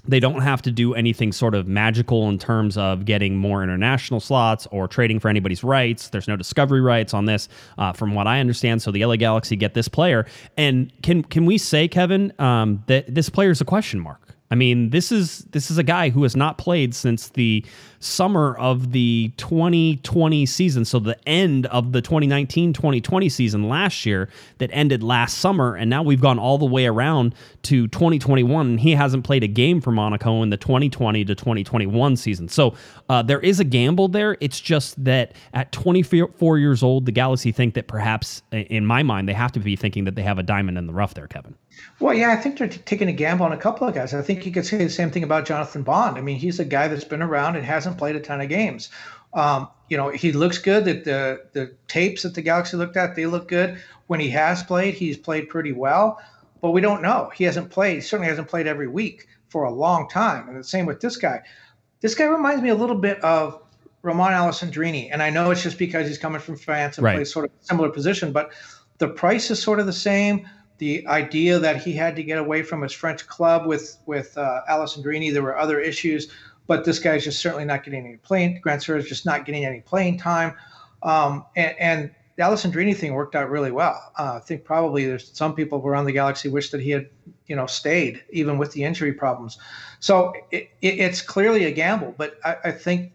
they don't have to do anything sort of magical in terms of getting more international slots or trading for anybody's rights. There's no discovery rights on this, uh, from what I understand. So the LA Galaxy get this player, and can can we say, Kevin, um, that this player is a question mark? I mean, this is this is a guy who has not played since the summer of the 2020 season, so the end of the 2019-2020 season last year that ended last summer, and now we've gone all the way around to 2021, and he hasn't played a game for Monaco in the 2020 to 2021 season. So uh, there is a gamble there. It's just that at 24 years old, the Galaxy think that perhaps, in my mind, they have to be thinking that they have a diamond in the rough there, Kevin. Well, yeah, I think they're t- taking a gamble on a couple of guys. I think you could say the same thing about Jonathan Bond. I mean, he's a guy that's been around and hasn't played a ton of games. Um, you know, he looks good. That the the tapes that the Galaxy looked at, they look good. When he has played, he's played pretty well. But we don't know. He hasn't played. He certainly hasn't played every week for a long time. And the same with this guy. This guy reminds me a little bit of Romain Alessandrini, and I know it's just because he's coming from France and right. plays sort of a similar position, but the price is sort of the same the idea that he had to get away from his French club with with uh, Alessandrini. There were other issues, but this guy's just certainly not getting any playing. Grandsir is just not getting any playing time, um, and, and the Alessandrini thing worked out really well. Uh, I think probably there's some people around the galaxy wish that he had, you know, stayed even with the injury problems. So it, it, it's clearly a gamble, but I, I think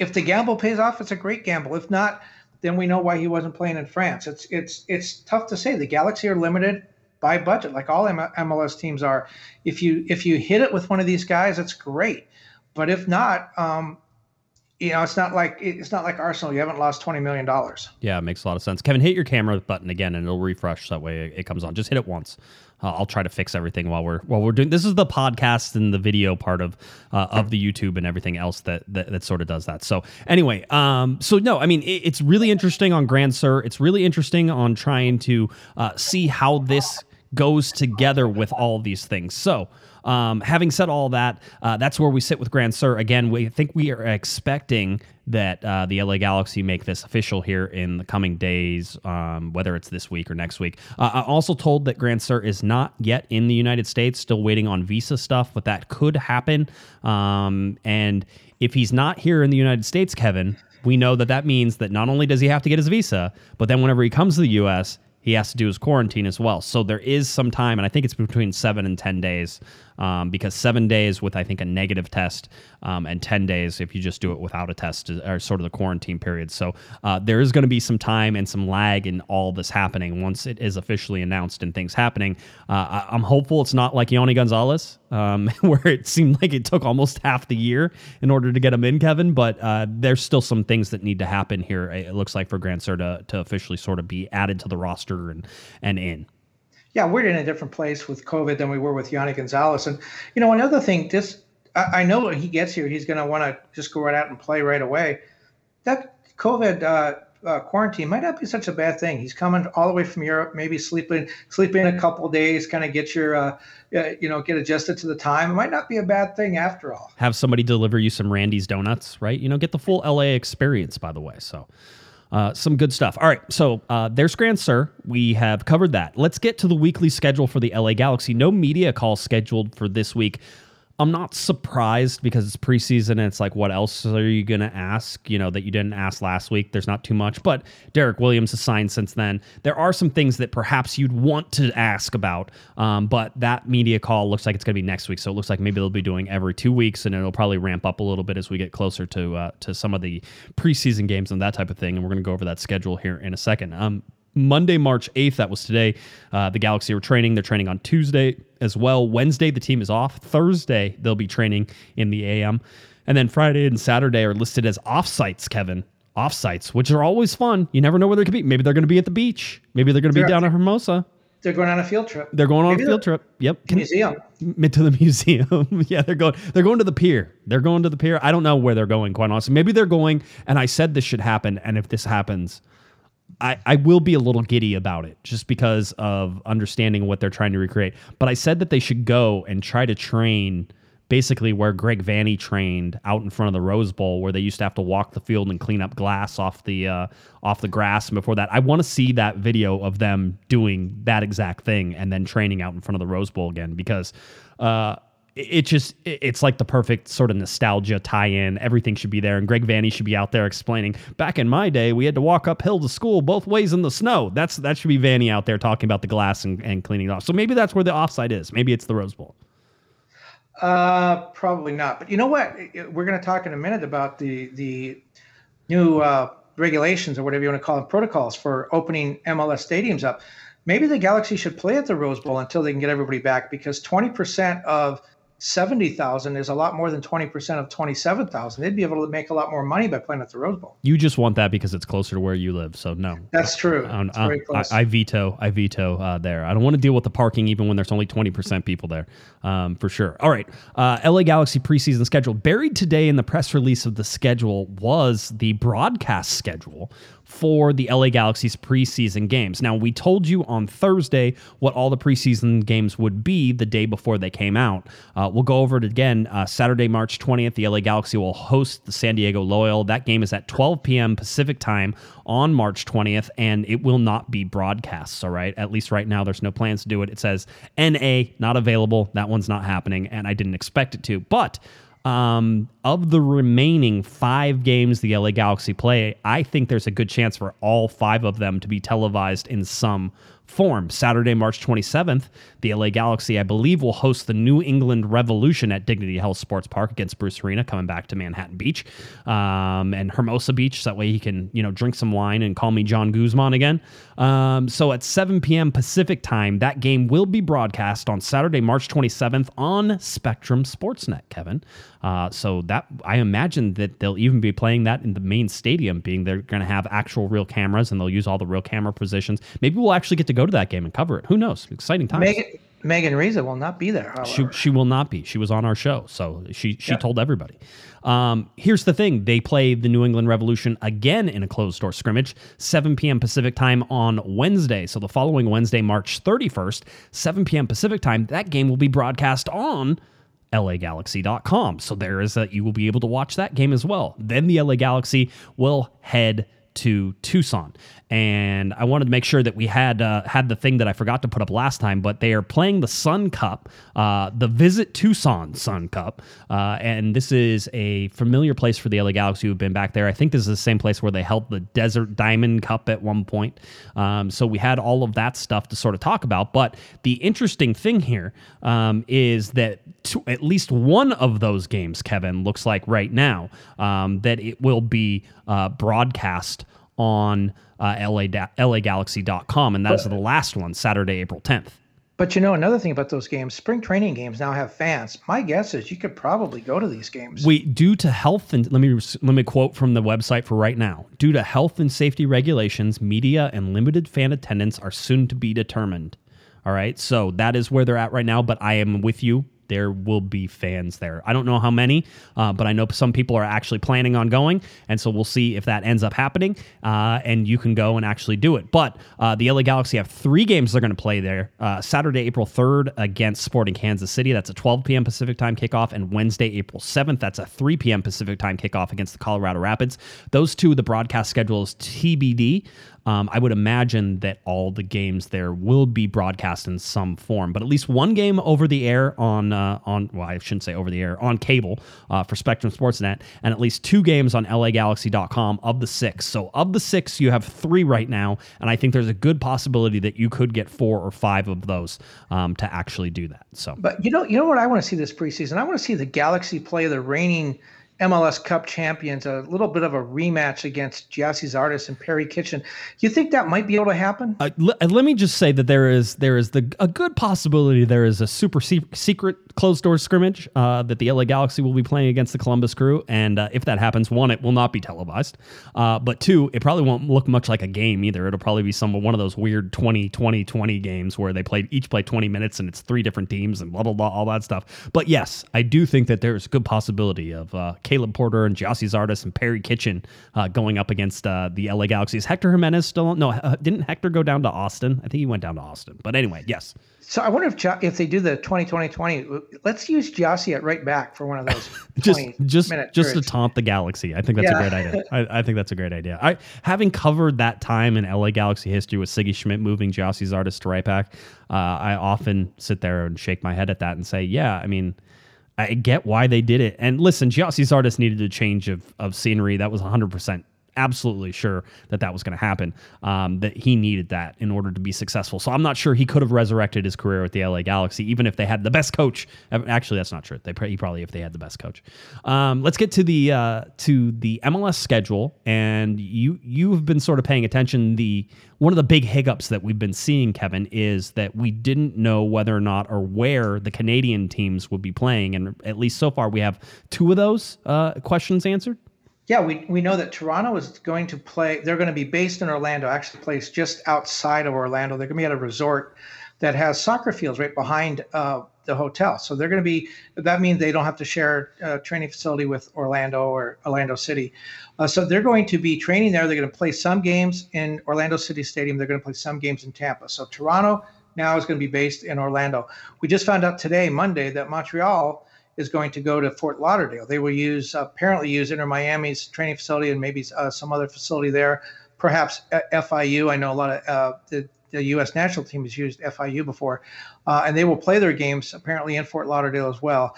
if the gamble pays off, it's a great gamble. If not, then we know why he wasn't playing in France. It's it's it's tough to say. The Galaxy are limited by budget, like all MLS teams are. If you if you hit it with one of these guys, it's great. But if not, um, you know, it's not like it's not like Arsenal. You haven't lost twenty million dollars. Yeah, it makes a lot of sense. Kevin, hit your camera button again, and it'll refresh. That way, it comes on. Just hit it once. Uh, I'll try to fix everything while we're while we're doing. This is the podcast and the video part of uh, of the YouTube and everything else that, that, that sort of does that. So anyway, um, so no, I mean it, it's really interesting on Grandsir. It's really interesting on trying to uh, see how this goes together with all these things. So. Um, having said all that, uh, that's where we sit with Grandsir. Again, we think we are expecting that uh, the LA Galaxy make this official here in the coming days, um, whether it's this week or next week. Uh, I'm also told that Grandsir is not yet in the United States, still waiting on visa stuff, but that could happen. Um, and if he's not here in the United States, Kevin, we know that that means that not only does he have to get his visa, but then whenever he comes to the U.S., he has to do his quarantine as well. So there is some time, and I think it's between seven and 10 days, um, because seven days with, I think, a negative test, um, and 10 days if you just do it without a test are sort of the quarantine period. So uh, there is going to be some time and some lag in all this happening once it is officially announced and things happening. Uh, I- am hopeful it's not like Yony Gonzalez um, *laughs* where it seemed like it took almost half the year in order to get him in, Kevin. But uh, there's still some things that need to happen here. It looks like for Grandsir to, to officially sort of be added to the roster and and in. Yeah, we're in a different place with COVID than we were with Yony Gonzalez. And you know, another thing, just I, I know when he gets here, he's going to want to just go right out and play right away. That COVID. Uh, uh, quarantine might not be such a bad thing. He's coming all the way from Europe, maybe sleeping sleeping a couple days, kind of get your uh, you know get adjusted to the time. It might not be a bad thing after all. Have somebody deliver you some Randy's donuts, right? You know, get the full LA experience. By the way, so. Uh, some good stuff. All right, so uh, there's Grandsir. We have covered that. Let's get to the weekly schedule for the LA Galaxy. No media call scheduled for this week. I'm not surprised because it's preseason and it's like, what else are you going to ask? You know, that you didn't ask last week. There's not too much, but Derek Williams has signed since then. There are some things that perhaps you'd want to ask about, um, but that media call looks like it's going to be next week. So it looks like maybe they'll be doing every two weeks and it'll probably ramp up a little bit as we get closer to uh, to some of the preseason games and that type of thing. And we're going to go over that schedule here in a second. Um, Monday, March 8th, that was today. Uh, the Galaxy were training. They're training on Tuesday as well. Wednesday, the team is off. Thursday, they'll be training in the AM. And then Friday and Saturday are listed as off sites, Kevin. Off sites, which are always fun. You never know where they could be. Maybe they're going to be at the beach. Maybe they're going to be down at Hermosa. They're going on a field trip. They're going on Maybe a field trip. Yep. Museum. Mid to the museum. *laughs* *laughs* yeah, they're going. They're going to the pier. They're going to the pier. I don't know where they're going. Quite honestly, maybe they're going. And I said this should happen. And if this happens, I, I will be a little giddy about it just because of understanding what they're trying to recreate. But I said that they should go and try to train basically where Greg Vanney trained out in front of the Rose Bowl, where they used to have to walk the field and clean up glass off the uh, off the grass. And before that, I want to see that video of them doing that exact thing and then training out in front of the Rose Bowl again because. Uh, it just it's like the perfect sort of nostalgia tie-in. Everything should be there, and Greg Vanney should be out there explaining. Back in my day, we had to walk uphill to school both ways in the snow. That's that should be Vanney out there talking about the glass and, and cleaning it off. So maybe that's where the offside is. Maybe it's the Rose Bowl. Uh, probably not. But you know what? We're going to talk in a minute about the the new uh, regulations or whatever you want to call them, protocols for opening MLS stadiums up. Maybe the Galaxy should play at the Rose Bowl until they can get everybody back because 20% of 70,000 is a lot more than 20% of 27,000. They'd be able to make a lot more money by playing at the Rose Bowl. You just want that because it's closer to where you live. So no. That's true. Um, uh, I, I, veto. I veto uh, there. I don't want to deal with the parking even when there's only 20% people there. Um, for sure. All right. Uh, LA Galaxy preseason schedule. Buried today in the press release of the schedule was the broadcast schedule for the LA Galaxy's preseason games. Now, we told you on Thursday what all the preseason games would be the day before they came out. Uh, we'll go over it again. Uh, Saturday, March 20th, the LA Galaxy will host the San Diego Loyal. That game is at 12 p.m. Pacific time on March 20th, and it will not be broadcast. All right. At least right now, there's no plans to do it. It says NA, not available. That one's not happening, and I didn't expect it to. But um, of the remaining five games the LA Galaxy play, I think there's a good chance for all five of them to be televised in some form. Saturday, March 27th, the LA Galaxy, I believe, will host the New England Revolution at Dignity Health Sports Park against Bruce Arena, coming back to Manhattan Beach um, and Hermosa Beach. So that way he can, you know, drink some wine and call me John Guzman again. Um, so at 7 p.m. Pacific time, that game will be broadcast on Saturday, March 27th on Spectrum Sportsnet, Kevin. Uh, so that I imagine that they'll even be playing that in the main stadium, being they're going to have actual real cameras and they'll use all the real camera positions. Maybe we'll actually get to go to that game and cover it. Who knows? Exciting times. Megan, Megan Riza will not be there. She she will not be. She was on our show, so she she yeah. told everybody. Um, here's the thing: they play the New England Revolution again in a closed door scrimmage, 7 p.m. Pacific time on Wednesday. So the following Wednesday, March 31st, 7 p.m. Pacific time, that game will be broadcast on lagalaxy.com. So there is that you will be able to watch that game as well. Then the LA Galaxy will head to Tucson and I wanted to make sure that we had uh, had the thing that I forgot to put up last time. But they are playing the Sun Cup, uh, the Visit Tucson Sun Cup, uh, and this is a familiar place for the LA Galaxy who've been back there. I think this is the same place where they held the Desert Diamond Cup at one point. Um, so we had all of that stuff to sort of talk about. But the interesting thing here um, is that at least one of those games, Kevin, looks like right now um, that it will be uh, broadcast on uh, LA, LAGalaxy.com. And that is the last one, Saturday, April 10th. But you know, another thing about those games, spring training games now have fans. My guess is you could probably go to these games. We due to health and let me let me quote from the website for right now. Due to health and safety regulations, media and limited fan attendance are soon to be determined. All right, so that is where they're at right now. But I am with you there will be fans there. I don't know how many, uh, but I know some people are actually planning on going, and so we'll see if that ends up happening. Uh, and you can go and actually do it. But uh, the LA Galaxy have three games they're going to play there. Uh, Saturday, April third against Sporting Kansas City. That's a 12 p.m. Pacific time kickoff, and Wednesday, April 7th. That's a 3 p.m. Pacific time kickoff against the Colorado Rapids. Those two, the broadcast schedule is TBD. Um, I would imagine that all the games there will be broadcast in some form, but at least one game over the air on uh, on well, I shouldn't say over the air on cable uh, for Spectrum Sportsnet, and at least two games on LAGalaxy.com of the six. So of the six, you have three right now, and I think there's a good possibility that you could get four or five of those um, to actually do that. So, but you know, you know what I want to see this preseason? I want to see the Galaxy play the reigning MLS Cup champions, a little bit of a rematch against Gyasi Zardes and Perry Kitchen. You think that might be able to happen? Uh, l- let me just say that there is there is the a good possibility there is a super se- secret closed door scrimmage uh, that the LA Galaxy will be playing against the Columbus Crew, and uh, if that happens, one, it will not be televised, uh, but two, it probably won't look much like a game either. It'll probably be some one of those weird 20 20 20 games where they play each play 20 minutes and it's three different teams and blah blah blah all that stuff. But yes, I do think that there's a good possibility of uh, Caleb Porter and Gyasi Zardes and Perry Kitchen uh, going up against uh, the LA Galaxy. Is Hector Jimenez still? No, uh, didn't Hector go down to Austin? I think he went down to Austin. But anyway, yes. So I wonder if if they do the 2020-2020, let's use Gyasi at right back for one of those. *laughs* just just just to taunt the Galaxy. I think that's yeah. a great idea. I, I, think that's a great idea. I having covered that time in LA Galaxy history with Sigi Schmidt moving Gyasi Zardes to right back, uh, I often sit there and shake my head at that and say, yeah, I mean – I get why they did it. And listen, Gyasi Zardes needed a change of, of scenery. That was 100% absolutely sure that that was going to happen. Um, that he needed that in order to be successful. So I'm not sure he could have resurrected his career with the LA Galaxy, even if they had the best coach. Actually, that's not true. They probably if they had the best coach. Um, let's get to the uh, to the MLS schedule, and you you have been sort of paying attention. The one of the big hiccups that we've been seeing, Kevin, is that we didn't know whether or not or where the Canadian teams would be playing, and at least so far we have two of those uh, questions answered yeah, we, we know that Toronto is going to play. They're going to be based in Orlando, actually placed just outside of Orlando. They're going to be at a resort that has soccer fields right behind uh, the hotel. So they're going to be. That means they don't have to share a training facility with Orlando or Orlando City. Uh, so they're going to be training there. They're going to play some games in Orlando City Stadium. They're going to play some games in Tampa. So Toronto now is going to be based in Orlando. We just found out today, Monday, that Montreal is going to go to Fort Lauderdale. They will use apparently use Inter Miami's training facility and maybe uh, some other facility there. Perhaps FIU. I know a lot of uh, the, the U.S. national team has used FIU before, uh, and they will play their games apparently in Fort Lauderdale as well.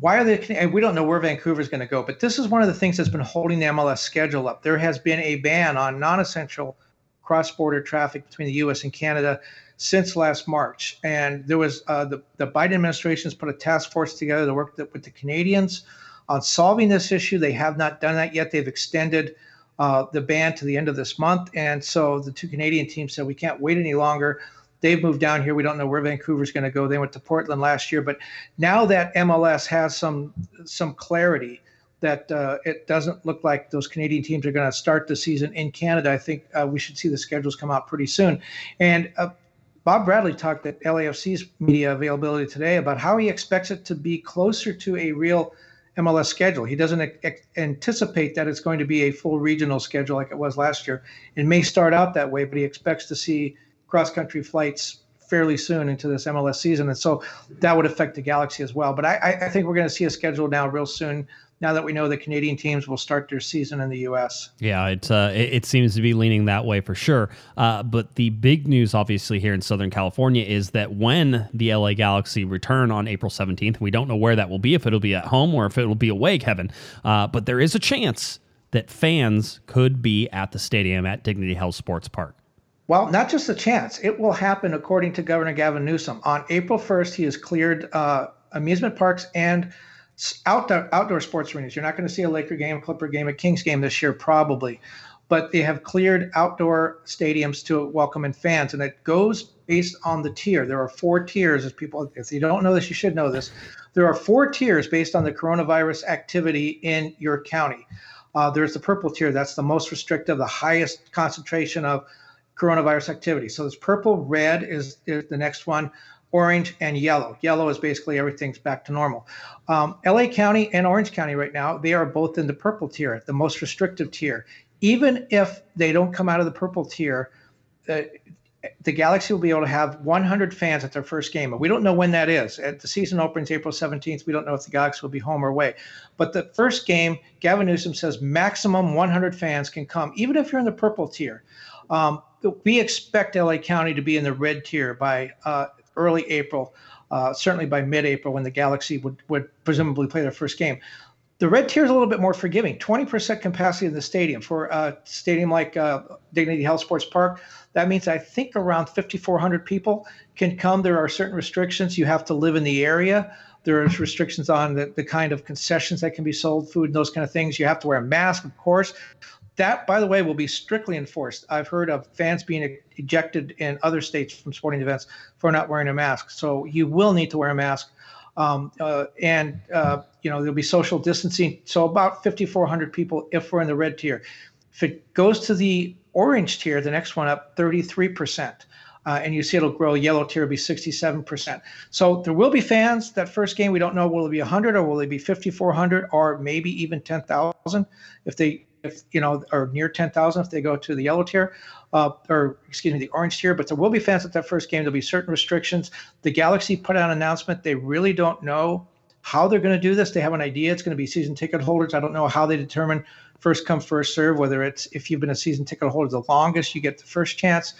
Why are they? We don't know where Vancouver is going to go, but this is one of the things that's been holding the MLS schedule up. There has been a ban on non-essential cross-border traffic between the U.S. and Canada since last March. And there was uh, the, the Biden administration has put a task force together to work with the Canadians on solving this issue. They have not done that yet. They've extended uh, the ban to the end of this month. And so the two Canadian teams said, we can't wait any longer. They've moved down here. We don't know where Vancouver's going to go. They went to Portland last year, but now that MLS has some some clarity that uh, it doesn't look like those Canadian teams are going to start the season in Canada. I think uh, we should see the schedules come out pretty soon. And uh, Bob Bradley talked at LAFC's media availability today about how he expects it to be closer to a real MLS schedule. He doesn't anticipate that it's going to be a full regional schedule like it was last year. It may start out that way, but he expects to see cross country flights fairly soon into this MLS season. And so that would affect the Galaxy as well. But I, I think we're going to see a schedule now real soon now that we know the Canadian teams will start their season in the U.S. Yeah, it, uh, it, seems to be leaning that way for sure. Uh, but the big news, obviously, here in Southern California is that when the LA Galaxy return on April 17th, we don't know where that will be, if it'll be at home or if it'll be away, Kevin. Uh, but there is a chance that fans could be at the stadium at Dignity Health Sports Park. Well, not just a chance. It will happen according to Governor Gavin Newsom. On April 1st, he has cleared uh, amusement parks and outdoor outdoor sports arenas. You're not going to see a Laker game, a Clipper game, a Kings game this year, probably. but they have cleared outdoor stadiums to welcome in fans, and it goes based on the tier. There are four tiers. As people, if you don't know this, you should know this. There are four tiers based on the coronavirus activity in your county. Uh, there's the purple tier. That's the most restrictive, the highest concentration of coronavirus activity. So this purple, red is, is the next one, orange, and yellow. Yellow is basically everything's back to normal. Um, LA County and Orange County right now, they are both in the purple tier, the most restrictive tier. Even if they don't come out of the purple tier, uh, the Galaxy will be able to have 100 fans at their first game. We don't know when that is. At the season opens April 17th. We don't know if the Galaxy will be home or away. But the first game, Gavin Newsom says maximum 100 fans can come, even if you're in the purple tier. Um, we expect LA County to be in the red tier by uh, early April, uh, certainly by mid-April when the Galaxy would, would presumably play their first game. The red tier is a little bit more forgiving. 20% capacity in the stadium for a stadium like uh, Dignity Health Sports Park. That means I think around 5,400 people can come. There are certain restrictions. You have to live in the area. There's restrictions on the, the kind of concessions that can be sold, food, and those kind of things. You have to wear a mask, of course. That, by the way, will be strictly enforced. I've heard of fans being ejected in other states from sporting events for not wearing a mask. So you will need to wear a mask. Um, uh, and uh, you know there'll be social distancing. So about 5,400 people if we're in the red tier. If it goes to the orange tier, the next one up, 33 percent. Uh, and you see it'll grow. Yellow tier will be 67%. So there will be fans that first game. We don't know will it be 100 or will it be 5,400 or maybe even 10,000 if they if you know, or near 10,000 if they go to the yellow tier, uh, or excuse me, the orange tier. But there will be fans at that first game. There'll be certain restrictions. The Galaxy put out an announcement. They really don't know how they're going to do this. They have an idea. It's going to be season ticket holders. I don't know how they determine first come first serve. Whether it's if you've been a season ticket holder the longest, you get the first chance.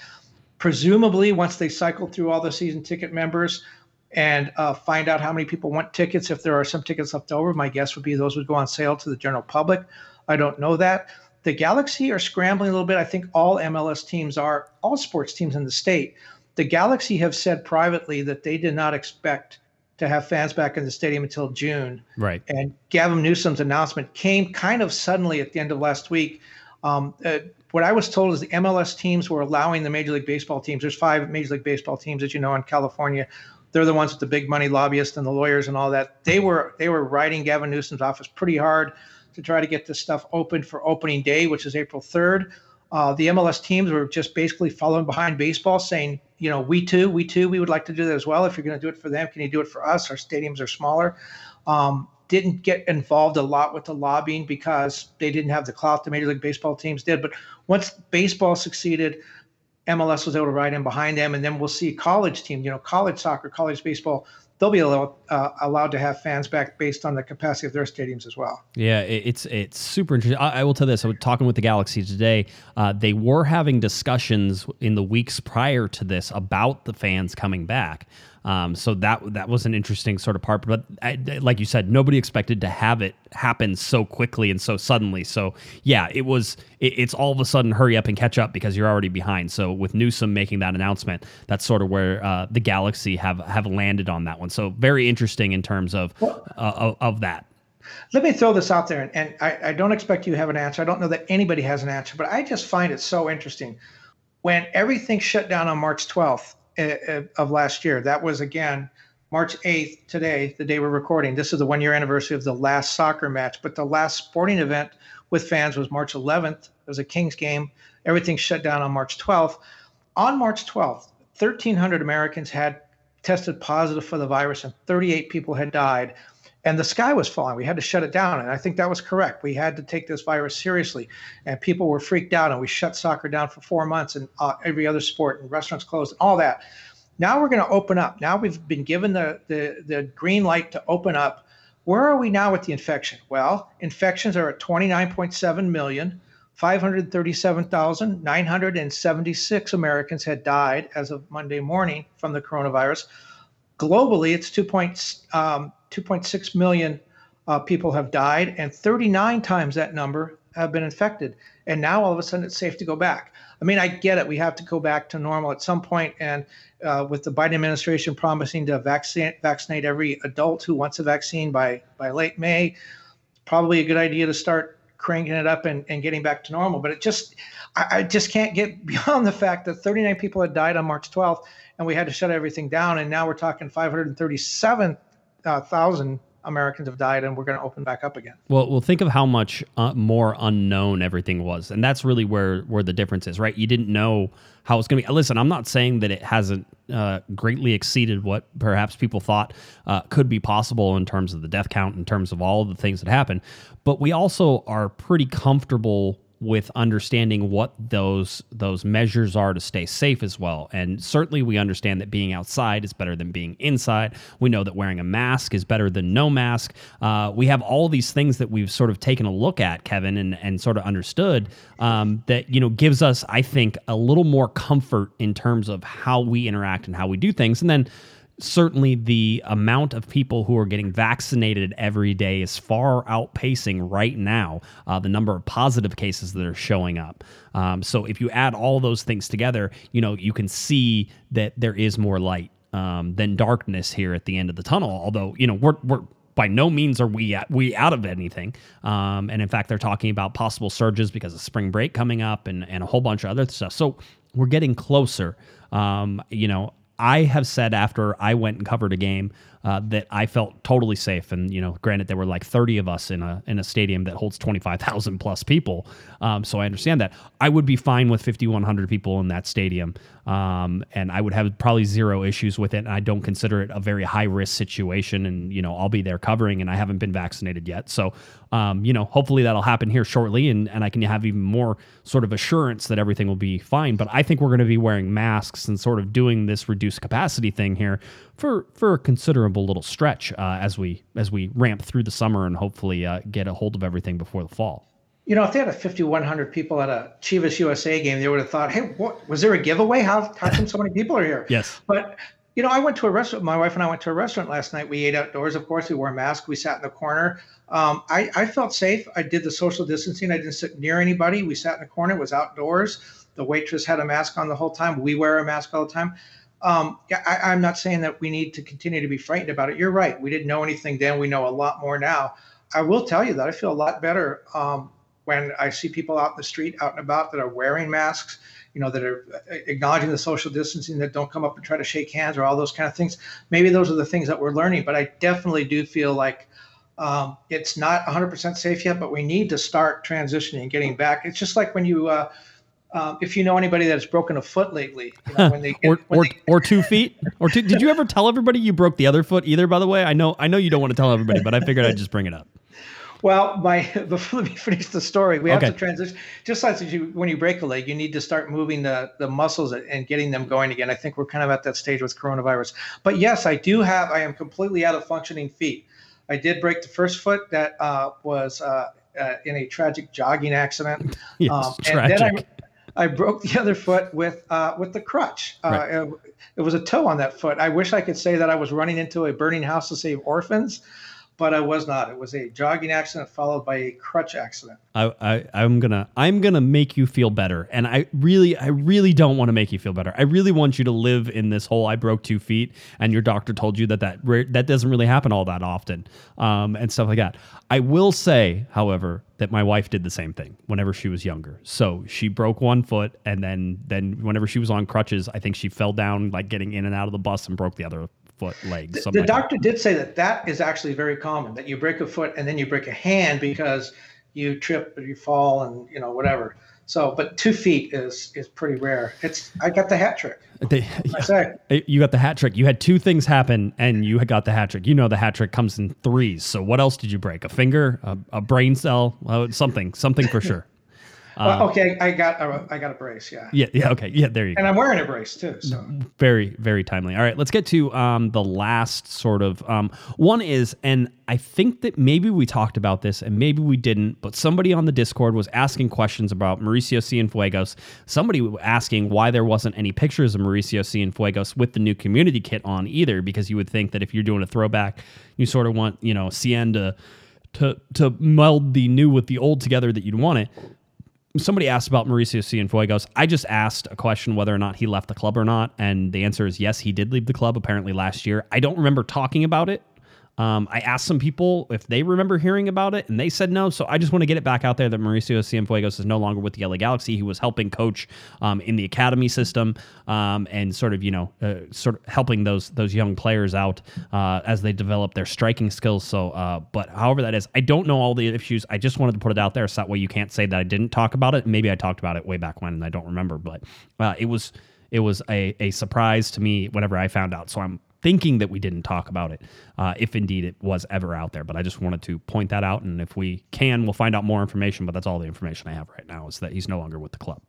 Presumably, once they cycle through all the season ticket members, and uh, find out how many people want tickets. If there are some tickets left over, my guess would be those would go on sale to the general public. I don't know that. The Galaxy are scrambling a little bit. I think all MLS teams are, all sports teams in the state. The Galaxy have said privately that they did not expect to have fans back in the stadium until June. Right. And Gavin Newsom's announcement came kind of suddenly at the end of last week. Um, uh, what I was told is the MLS teams were allowing the Major League Baseball teams. There's five Major League Baseball teams, as you know, in California. They're the ones with the big money lobbyists and the lawyers and all that. They were they were writing Gavin Newsom's office pretty hard to try to get this stuff open for opening day, which is April 3rd. Uh, the MLS teams were just basically following behind baseball, saying, you know, we too, we too, we would like to do that as well. If you're going to do it for them, can you do it for us? Our stadiums are smaller. Um, didn't get involved a lot with the lobbying because they didn't have the clout the Major League Baseball teams did. But once baseball succeeded, MLS was able to ride in behind them, and then we'll see college team, you know, college soccer, college baseball they'll be allowed, uh, allowed to have fans back based on the capacity of their stadiums as well. Yeah, it's it's super interesting. I, I will tell this. I was talking with the Galaxy today. Uh, they were having discussions in the weeks prior to this about the fans coming back. Um, so that that was an interesting sort of part. But I, like you said, nobody expected to have it happen so quickly and so suddenly. So yeah, it was. It, it's all of a sudden hurry up and catch up because you're already behind. So with Newsom making that announcement, that's sort of where uh, the Galaxy have have landed on that one. So very interesting in terms of well, uh, of, of, that. Let me throw this out there, and, and I, I don't expect you to have an answer. I don't know that anybody has an answer, but I just find it so interesting when everything shut down on March 12th uh, uh, Uh, uh, of last year. That was again March 8th, today, the day we're recording. This is the one year anniversary of the last soccer match, but the last sporting event with fans was March 11th. It was a Kings game. Everything shut down on March 12th. On March 12th, 1,300 Americans had tested positive for the virus and 38 people had died and the sky was falling. We had to shut it down. And I think that was correct. We had to take this virus seriously. And people were freaked out, and we shut soccer down for four months and uh, every other sport, and restaurants closed, and all that. Now we're going to open up. Now we've been given the, the, the green light to open up. Where are we now with the infection? Well, infections are at 29.7 million. 537,976 Americans had died as of Monday morning from the coronavirus. Globally, it's 2. Um, 2.6 million uh, people have died, and 39 times that number have been infected. And now all of a sudden it's safe to go back. I mean, I get it. We have to go back to normal at some point, and uh, with the Biden administration promising to vaccinate vaccinate every adult who wants a vaccine by by late May, probably a good idea to start cranking it up and, and getting back to normal. But it just, I, I just can't get *laughs* beyond the fact that 39 people had died on March 12th, and we had to shut everything down. And now we're talking 537,000 Americans have died, and we're going to open back up again. Well, well, think of how much uh, more unknown everything was, and that's really where where the difference is, right? You didn't know how it's going to be. Listen, I'm not saying that it hasn't uh, greatly exceeded what perhaps people thought uh, could be possible in terms of the death count, in terms of all of the things that happened, but we also are pretty comfortable with understanding what those those measures are to stay safe as well. And certainly we understand that being outside is better than being inside. We know that wearing a mask is better than no mask. Uh, we have all these things that we've sort of taken a look at, Kevin, and and sort of understood um, that you know gives us, I think, a little more comfort in terms of how we interact and how we do things. And then certainly the amount of people who are getting vaccinated every day is far outpacing right now uh, the number of positive cases that are showing up. Um, so if you add all those things together, you know you can see that there is more light um, than darkness here at the end of the tunnel. Although you know we're we're by no means are we at, we out of anything. Um, and in fact, they're talking about possible surges because of spring break coming up and, and a whole bunch of other stuff. So we're getting closer. Um, you know, I have said after I went and covered a game uh, that I felt totally safe. And you know, granted, there were like 30 of us in a in a stadium that holds 25,000 plus people, um, so I understand that. I would be fine with 5,100 people in that stadium, um, and I would have probably zero issues with it. And I don't consider it a very high risk situation. And you know, I'll be there covering, and I haven't been vaccinated yet, so um, you know, hopefully that'll happen here shortly, and and I can have even more sort of assurance that everything will be fine. But I think we're going to be wearing masks and sort of doing this reduced capacity thing here for for a considerable little stretch uh, as we as we ramp through the summer and hopefully uh, get a hold of everything before the fall. You know, if they had a 5,100 people at a Chivas USA game, they would have thought, "Hey, what was there a giveaway? How how come so many people are here?" *laughs* Yes. But you know, I went to a restaurant. My wife and I went to a restaurant last night. We ate outdoors, of course. We wore masks. We sat in the corner. Um, I, I felt safe. I did the social distancing. I didn't sit near anybody. We sat in the corner. It was outdoors. The waitress had a mask on the whole time. We wear a mask all the time um, yeah, I, am not saying that we need to continue to be frightened about it. You're right. We didn't know anything then. We know a lot more now. I will tell you that I feel a lot better um, when I see people out in the street, out and about, that are wearing masks. You know, that are uh, acknowledging the social distancing, that don't come up and try to shake hands or all those kind of things. Maybe those are the things that we're learning. But I definitely do feel like um, it's not 100% safe yet. But we need to start transitioning and getting back. It's just like when you uh, um, if you know anybody that's broken a foot lately, you know, when they *laughs* get, or or, they, or two feet, or two, did you ever tell everybody you broke the other foot either? By the way, I know I know you don't want to tell everybody, but I figured I'd just bring it up. Well, my *laughs* before let me finish the story, we okay. have to transition. Just like you, when you break a leg, you need to start moving the the muscles and getting them going again. I think we're kind of at that stage with coronavirus. But yes, I do have. I am completely out of functioning feet. I did break the first foot that uh, was uh, uh, in a tragic jogging accident. yes, um, tragic. And then I, I broke the *laughs* other foot with uh, with the crutch. Uh, right. it, it, was a toe on that foot. I wish I could say that I was running into a burning house to save orphans, but I was not. It was a jogging accident followed by a crutch accident. I, I I'm gonna I'm gonna make you feel better, and I really I really don't want to make you feel better. I really want you to live in this whole I broke two feet, and your doctor told you that that that doesn't really happen all that often, um, and stuff like that. I will say, however, that my wife did the same thing whenever she was younger. So she broke one foot, and then then whenever she was on crutches, I think she fell down like getting in and out of the bus and broke the other foot, leg. The, the like doctor that. did say that that is actually very common that you break a foot and then you break a hand because you trip or you fall and you know whatever. So, but two feet is is pretty rare. It's I got the hat trick. They, I say. You got the hat trick. You had two things happen, and you got the hat trick. You know the hat trick comes in threes. So, what else did you break? A finger, a, a brain cell, uh, something, something for sure. Well, um, okay, I got a, I got a brace. Yeah. Yeah. Yeah. Okay. Yeah. There you go. And I'm wearing a brace too. So very very timely. All right, let's get to um, the last sort of um, one is, and I think that maybe we talked about this and maybe we didn't, but somebody on the Discord was asking questions about Mauricio Cienfuegos. Somebody asking why there wasn't any pictures of Mauricio Cienfuegos with the new community kit on either, because you would think that if you're doing a throwback, you sort of want you know Cien to to to meld the new with the old together that you'd want it somebody asked about Mauricio Cienfuegos. I just asked a question whether or not he left the club or not, and the answer is yes, he did leave the club apparently last year. I don't remember talking about it Um, I asked some people if they remember hearing about it, and they said no. So I just want to get it back out there that Mauricio Cienfuegos is no longer with the LA Galaxy. He was helping coach um, in the academy system um, and sort of you know uh, sort of helping those those young players out uh, as they develop their striking skills. So, uh, but however that is, I don't know all the issues. I just wanted to put it out there so that way you can't say that I didn't talk about it. Maybe I talked about it way back when, and I don't remember, but uh, it was it was a, a surprise to me whenever I found out. So I'm thinking that we didn't talk about it, uh, if indeed it was ever out there. But I just wanted to point that out. And if we can, we'll find out more information. But that's all the information I have right now is that he's no longer with the club.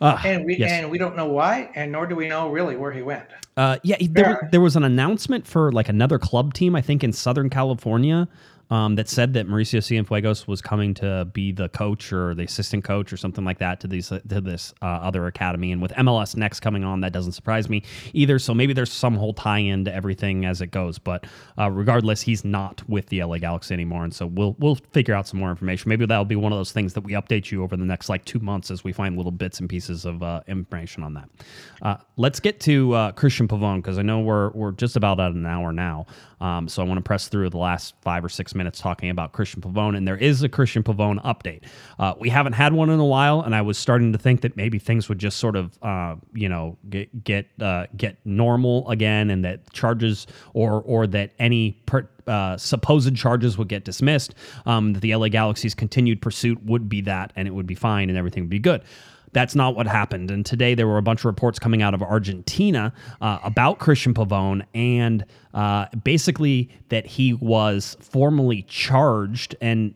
Uh, and we yes. and we don't know why, and nor do we know really where he went. Uh, yeah, there, there was an announcement for like another club team, I think in Southern California, um, that said that Mauricio Cienfuegos was coming to be the coach or the assistant coach or something like that to these to this uh, other academy. And with MLS next coming on, that doesn't surprise me either. So maybe there's some whole tie-in to everything as it goes. But uh, regardless, he's not with the LA Galaxy anymore, and so we'll we'll figure out some more information. Maybe that'll be one of those things that we update you over the next like two months as we find little bits and pieces of uh, information on that. Uh, let's get to uh, Cristian Pavón because I know we're we're just about at an hour now. Um, so I want to press through the last five or six minutes talking about Cristian Pavón, and there is a Cristian Pavón update. Uh, we haven't had one in a while, and I was starting to think that maybe things would just sort of, uh, you know, get get uh, get normal again, and that charges or or that any per, uh, supposed charges would get dismissed. Um, that the LA Galaxy's continued pursuit would be that, and it would be fine, and everything would be good. That's not what happened. And today there were a bunch of reports coming out of Argentina uh, about Cristian Pavón and uh, basically that he was formally charged. And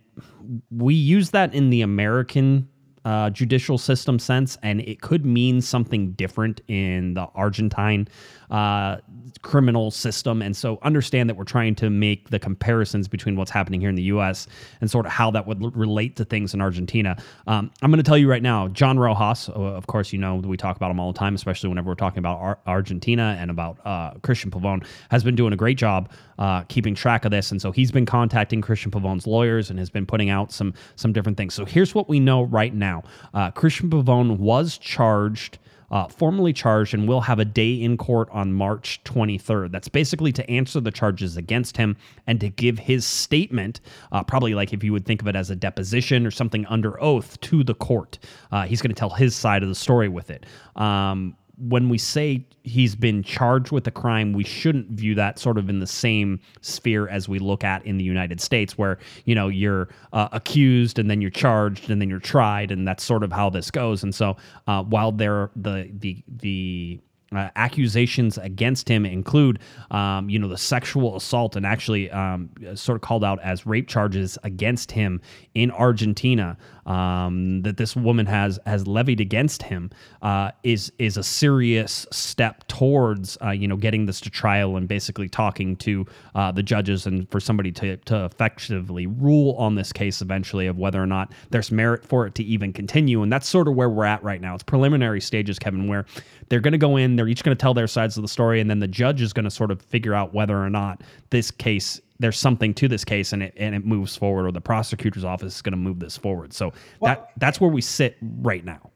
we use that in the American uh, judicial system sense, and it could mean something different in the Argentine uh, criminal system. And so understand that we're trying to make the comparisons between what's happening here in the U.S. and sort of how that would l- relate to things in Argentina. Um, I'm going to tell you right now, John Rojas, uh, of course, you know, we talk about him all the time, especially whenever we're talking about Ar- Argentina and about uh, Cristian Pavón, has been doing a great job uh, keeping track of this. And so he's been contacting Cristian Pavón's lawyers and has been putting out some, some different things. So here's what we know right now uh, Cristian Pavón was charged uh, formally charged and will have a day in court on March 23rd. That's basically to answer the charges against him and to give his statement, uh, probably like if you would think of it as a deposition or something under oath to the court. Uh, he's going to tell his side of the story with it. Um, when we say he's been charged with a crime, we shouldn't view that sort of in the same sphere as we look at in the United States, where you know you're uh, accused and then you're charged and then you're tried, and that's sort of how this goes. And so, uh, while there the the the uh, accusations against him include, um, you know, the sexual assault and actually um, sort of called out as rape charges against him in Argentina um, that this woman has has levied against him uh, is is a serious step towards uh, you know getting this to trial and basically talking to uh, the judges and for somebody to to effectively rule on this case eventually of whether or not there's merit for it to even continue and that's sort of where we're at right now. It's preliminary stages, Kevin, where they're going to go in, they're each going to tell their sides of the story, and then the judge is going to sort of figure out whether or not this case there's something to this case and it and it moves forward or the prosecutor's office is going to move this forward. So well, that that's where we sit right now.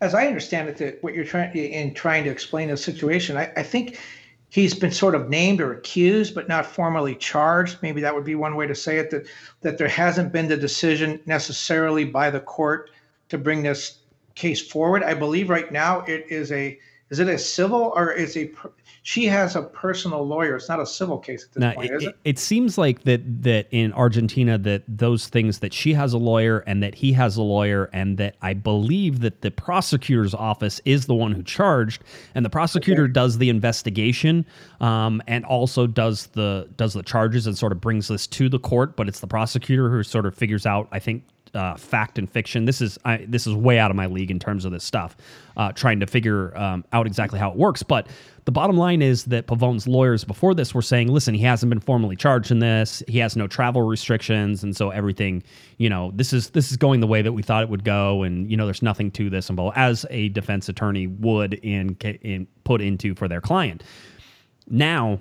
As I understand it, that what you're trying in trying to explain the situation, I, I think he's been sort of named or accused, but not formally charged. Maybe that would be one way to say it. That that there hasn't been the decision necessarily by the court to bring this case forward. I believe right now it is a is it a civil or is a she has a personal lawyer. It's not a civil case at this now, point, it, is it? It seems like that that in Argentina that those things that she has a lawyer and that he has a lawyer and that I believe that the prosecutor's office is the one who charged and the prosecutor okay. does the investigation um, and also does the does the charges and sort of brings this to the court. But it's the prosecutor who sort of figures out I think uh, fact and fiction. This is I, this is way out of my league in terms of this stuff, uh, trying to figure um, out exactly how it works. But the bottom line is that Pavón's lawyers before this were saying, listen, he hasn't been formally charged in this. He has no travel restrictions, and so everything, you know, this is this is going the way that we thought it would go, and you know, there's nothing to this, and as a defense attorney would in in put into for their client. Now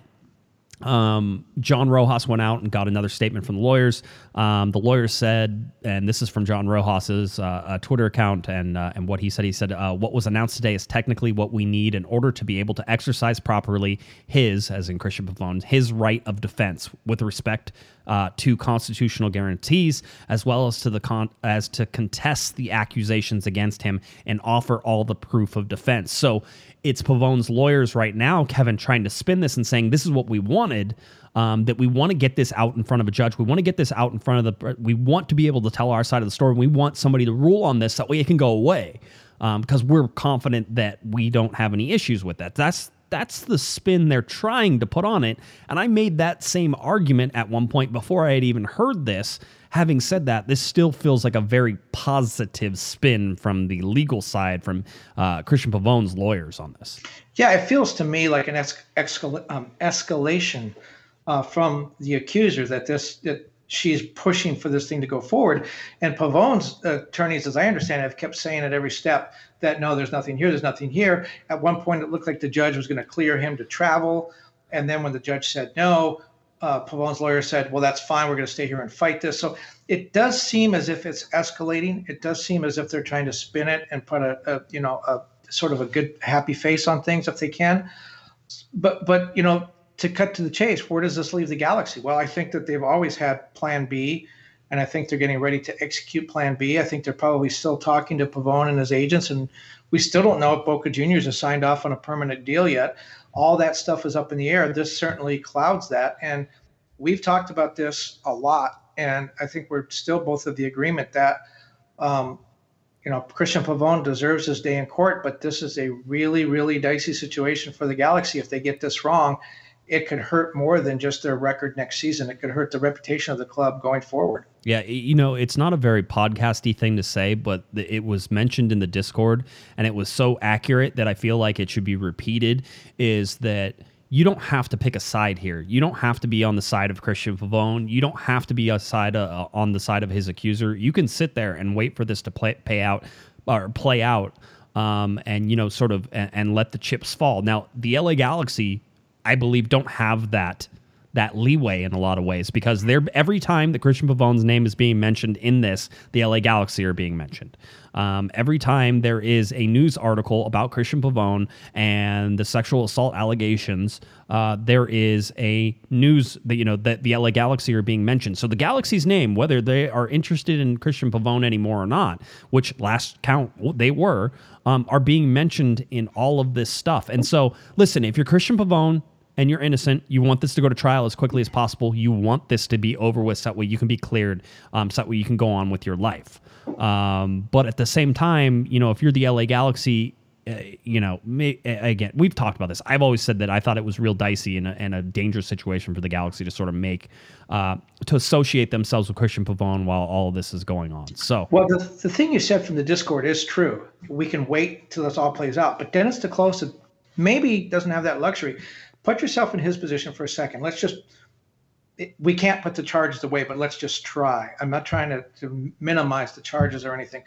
um, John Rojas went out and got another statement from the lawyers. Um, the lawyer said, and this is from John Rojas's uh, uh, Twitter account, and uh, and what he said. He said, uh, "What was announced today is technically what we need in order to be able to exercise properly his, as in Cristian Pavón, his right of defense with respect uh, to constitutional guarantees, as well as to the con- as to contest the accusations against him and offer all the proof of defense." So it's Pavón's lawyers right now, Kevin, trying to spin this and saying this is what we wanted. Um, that we want to get this out in front of a judge. We want to get this out in front of the. We want to be able to tell our side of the story. We want somebody to rule on this that way it can go away, um, because we're confident that we don't have any issues with that. That's that's the spin they're trying to put on it. And I made that same argument at one point before I had even heard this having said that, this still feels like a very positive spin from the legal side, from uh, Cristian Pavón's lawyers on this. Yeah, it feels to me like an es- escal- um, escalation uh, from the accuser that this that she's pushing for this thing to go forward. And Pavón's attorneys, as I understand it, have kept saying at every step that no, there's nothing here, there's nothing here. At one point, it looked like the judge was going to clear him to travel. And then when the judge said no, uh, Pavón's lawyer said, "Well, that's fine. We're going to stay here and fight this." So it does seem as if it's escalating. It does seem as if they're trying to spin it and put a, a you know a sort of a good happy face on things if they can. But but you know to cut to the chase, where does this leave the galaxy? Well, I think that they've always had Plan B, and I think they're getting ready to execute Plan B. I think they're probably still talking to Pavón and his agents, and we still don't know if Boca Juniors has signed off on a permanent deal yet all that stuff is up in the air. This certainly clouds that. And we've talked about this a lot. And I think we're still both of the agreement that, um, you know, Cristian Pavón deserves his day in court, but this is a really, really dicey situation for the Galaxy. If they get this wrong, it could hurt more than just their record next season. It could hurt the reputation of the club going forward. Yeah, you know, it's not a very podcasty thing to say, but it was mentioned in the Discord and it was so accurate that I feel like it should be repeated is that you don't have to pick a side here. You don't have to be on the side of Cristian Pavón. You don't have to be a side uh, on the side of his accuser. You can sit there and wait for this to play pay out or play out um, and you know sort of and, and let the chips fall. Now, the LA Galaxy I believe don't have that that leeway in a lot of ways because they're every time that Cristian Pavón's name is being mentioned in this, the LA Galaxy are being mentioned. Um, every time there is a news article about Cristian Pavón and the sexual assault allegations, uh, there is a news that you know that the LA Galaxy are being mentioned. So the Galaxy's name, whether they are interested in Cristian Pavón anymore or not, which last count they were, um, are being mentioned in all of this stuff. And so, listen, if you're Cristian Pavón, and you're innocent, you want this to go to trial as quickly as possible. You want this to be over with so that way you can be cleared, um, so that way you can go on with your life. Um, but at the same time, you know, if you're the LA Galaxy, uh, you know, may, again, we've talked about this. I've always said that I thought it was real dicey and a, and a dangerous situation for the Galaxy to sort of make, uh, to associate themselves with Cristian Pavón while all of this is going on. So, well, the, the thing you said from the Discord is true. We can wait till this all plays out. But Dennis te Kloese maybe doesn't have that luxury put yourself in his position for a second. Let's just we can't put the charges away, but let's just try. I'm not trying to, to minimize the charges or anything.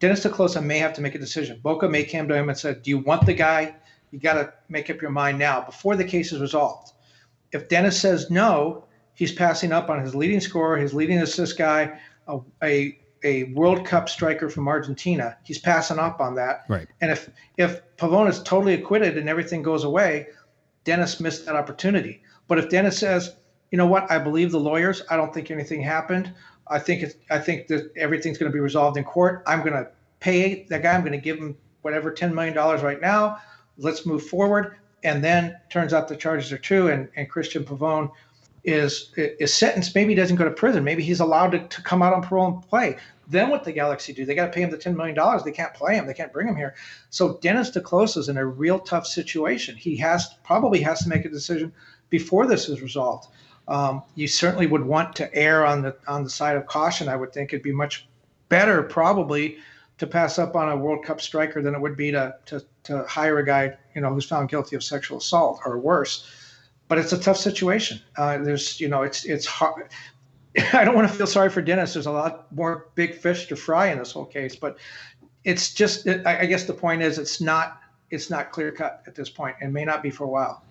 Dennis te Kloese may have to make a decision. Boca may come to him and said, "Do you want the guy? You got to make up your mind now before the case is resolved." If Dennis says no, he's passing up on his leading scorer, his leading assist guy, a, a a World Cup striker from Argentina. He's passing up on that. Right. And if if Pavón is totally acquitted and everything goes away, Dennis missed that opportunity. But if Dennis says, you know what, I believe the lawyers, I don't think anything happened. I think it's, I think that everything's going to be resolved in court. I'm going to pay that guy. I'm going to give him whatever $10 million right now. Let's move forward. And then turns out the charges are true, and, and Cristian Pavón is is sentenced. Maybe he doesn't go to prison. Maybe he's allowed to, to come out on parole and play. Then what the Galaxy do? They got to pay him the ten million dollars. They can't play him. They can't bring him here. So Dennis te Kloese is in a real tough situation. He has probably has to make a decision before this is resolved. Um, you certainly would want to err on the on the side of caution. I would think it'd be much better probably to pass up on a World Cup striker than it would be to to, to hire a guy you know who's found guilty of sexual assault or worse. But it's a tough situation. Uh, there's you know it's it's hard. *laughs* I don't want to feel sorry for Dennis. There's a lot more big fish to fry in this whole case, but it's just I guess the point is it's not it's not clear cut at this point and may not be for a while.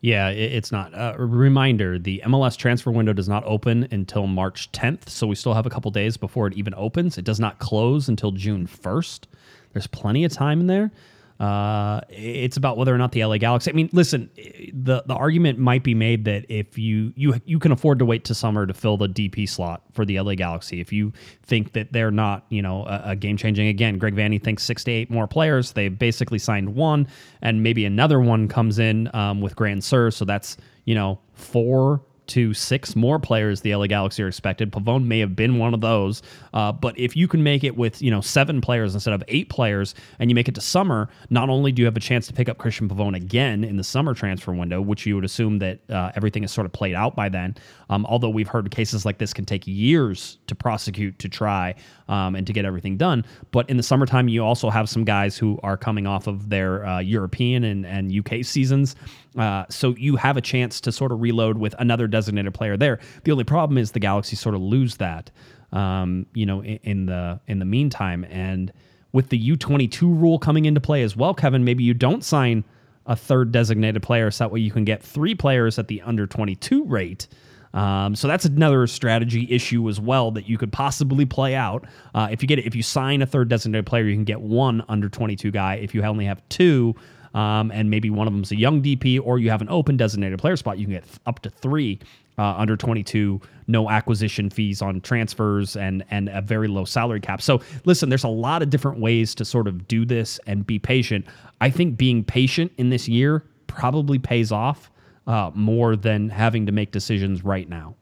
Yeah, it's not. Uh, reminder the MLS transfer window does not open until March 10th. So we still have a couple days before it even opens. It does not close until June 1st. There's plenty of time in there. Uh, it's about whether or not the LA Galaxy. I mean, listen, the the argument might be made that if you you you can afford to wait to summer to fill the DP slot for the LA Galaxy, if you think that they're not, you know, a, a game changing again, Greg Vanney thinks six to eight more players. They've basically signed one, and maybe another one comes in um, with Grandsir, so that's you know four to six more players the LA Galaxy are expected. Pavón may have been one of those, uh, but if you can make it with you know seven players instead of eight players, and you make it to summer, not only do you have a chance to pick up Cristian Pavón again in the summer transfer window, which you would assume that uh, everything is sort of played out by then. Um, although we've heard cases like this can take years to prosecute, to try, um, and to get everything done. But in the summertime, you also have some guys who are coming off of their uh, European and, and UK seasons. Uh, so you have a chance to sort of reload with another designated player there. The only problem is the Galaxy sort of lose that, um, you know, in, in, the in the meantime. And with the U22 rule coming into play as well, Kevin, maybe you don't sign a third designated player, so that way you can get three players at the under 22 rate. Um, so that's another strategy issue as well that you could possibly play out. Uh, if you get it, if you sign a third designated player, you can get one under 22 guy. If you only have two, um, and maybe one of them's a young DP, or you have an open designated player spot, you can get up to three uh, under 22, no acquisition fees on transfers, and and a very low salary cap. So listen, there's a lot of different ways to sort of do this and be patient. I think being patient in this year probably pays off uh, more than having to make decisions right now.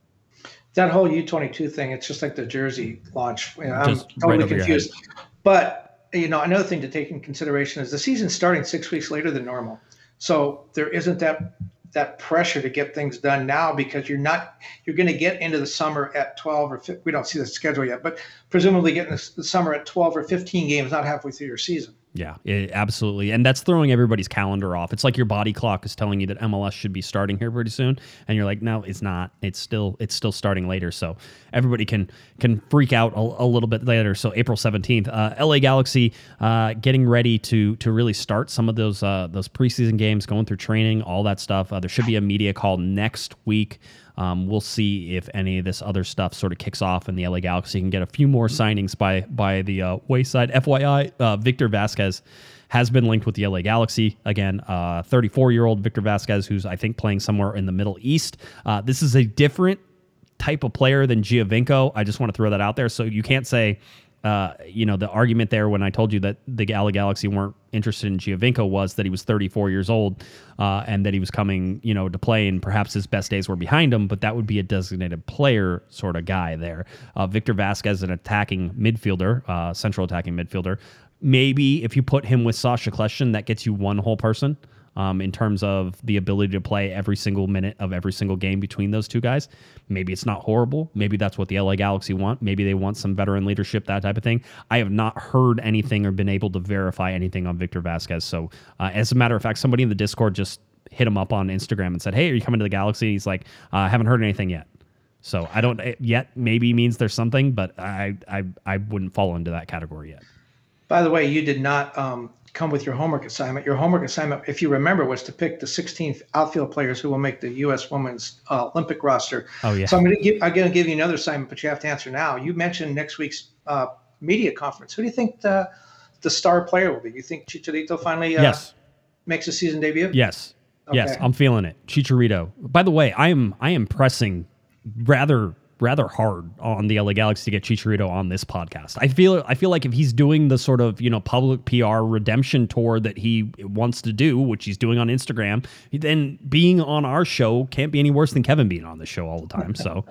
That whole U22 thing, it's just like the jersey launch. You know, I'm Just totally right confused. But you know, another thing to take in consideration is the season's starting six weeks later than normal. So there isn't that that pressure to get things done now because you're not you're going to get into the summer at 12 or 15, we don't see the schedule yet, but presumably getting the, the summer at 12 or 15 games, not halfway through your season. Yeah, it, absolutely. And that's throwing everybody's calendar off. It's like your body clock is telling you that MLS should be starting here pretty soon and you're like, "No, it's not. It's still it's still starting later." So everybody can can freak out a, a little bit later. So April 17th, uh, LA Galaxy uh, getting ready to to really start some of those uh, those preseason games, going through training, all that stuff. Uh, there should be a media call next week. Um, we'll see if any of this other stuff sort of kicks off and the LA Galaxy can get a few more signings by by the uh, wayside. FYI, uh, Victor Vasquez has been linked with the LA Galaxy again. 34 year old Victor Vasquez, who's I think playing somewhere in the Middle East. Uh, this is a different type of player than Giovinco. I just want to throw that out there. So you can't say uh, you know, the argument there when I told you that the LA Galaxy weren't interested in Giovinco was that he was 34 years old uh, and that he was coming, you know, to play, and perhaps his best days were behind him. But that would be a designated player sort of guy there. Uh, Victor Vasquez, an attacking midfielder, uh, central attacking midfielder. Maybe if you put him with Sacha Kljestan, that gets you one whole person um, in terms of the ability to play every single minute of every single game between those two guys. Maybe it's not horrible. Maybe that's what the LA Galaxy want. Maybe they want some veteran leadership, that type of thing. I have not heard anything or been able to verify anything on Victor Vasquez. So, uh, as a matter of fact, somebody in the Discord just hit him up on Instagram and said, "Hey, are you coming to the Galaxy?" And He's like, uh, "I haven't heard anything yet." So I don't yet. Maybe means there's something, but I I I wouldn't fall into that category yet. By the way, you did not um, come with your homework assignment. Your homework assignment, if you remember, was to pick the 16th outfield players who will make the U.S. Women's uh, Olympic roster. Oh yeah. So I'm going to give I'm going to give you another assignment, but you have to answer now. You mentioned next week's uh, media conference. Who do you think the the star player will be? You think Chicharito finally uh, yes. makes a season debut? Yes. Yes, I'm feeling it. Chicharito. By the way, I am I am pressing rather rather hard on the LA Galaxy to get Chicharito on this podcast. I feel I feel like if he's doing the sort of, you know, public PR redemption tour that he wants to do, which he's doing on Instagram, then being on our show can't be any worse than Kevin being on the show all the time. So,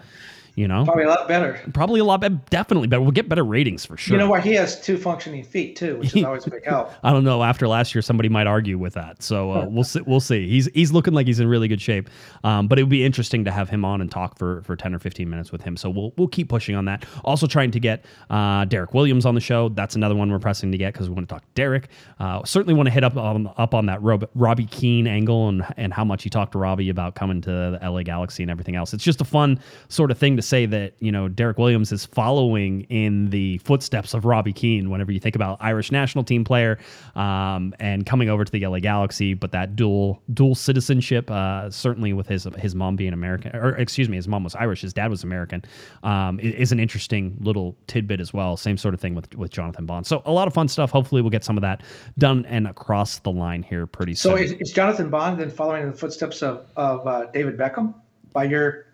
you know, Probably a lot better. probably a lot better, definitely better. We'll get better ratings for sure. You know what? He has two functioning feet too, which is always a big help. *laughs* I don't know. After last year, somebody might argue with that. So uh, *laughs* we'll see. We'll see. He's he's looking like he's in really good shape. Um, but it would be interesting to have him on and talk for for ten or fifteen minutes with him. So we'll we'll keep pushing on that. Also trying to get uh, Derek Williams on the show. That's another one we're pressing to get because we want to talk to Derek. Uh, certainly want to hit up on up on that Rob, Robbie Keane angle and and how much he talked to Robbie about coming to the LA Galaxy and everything else. It's just a fun sort of thing to say that you know Derek Williams is following in the footsteps of Robbie Keane. Whenever you think about Irish national team player um, and coming over to the LA Galaxy, but that dual dual citizenship, uh, certainly with his his mom being American, or excuse me, his mom was Irish, his dad was American, um, is an interesting little tidbit as well. Same sort of thing with with Jonathan Bond. So a lot of fun stuff. Hopefully, we'll get some of that done and across the line here pretty soon. So is, is Jonathan Bond then following in the footsteps of of uh, David Beckham by your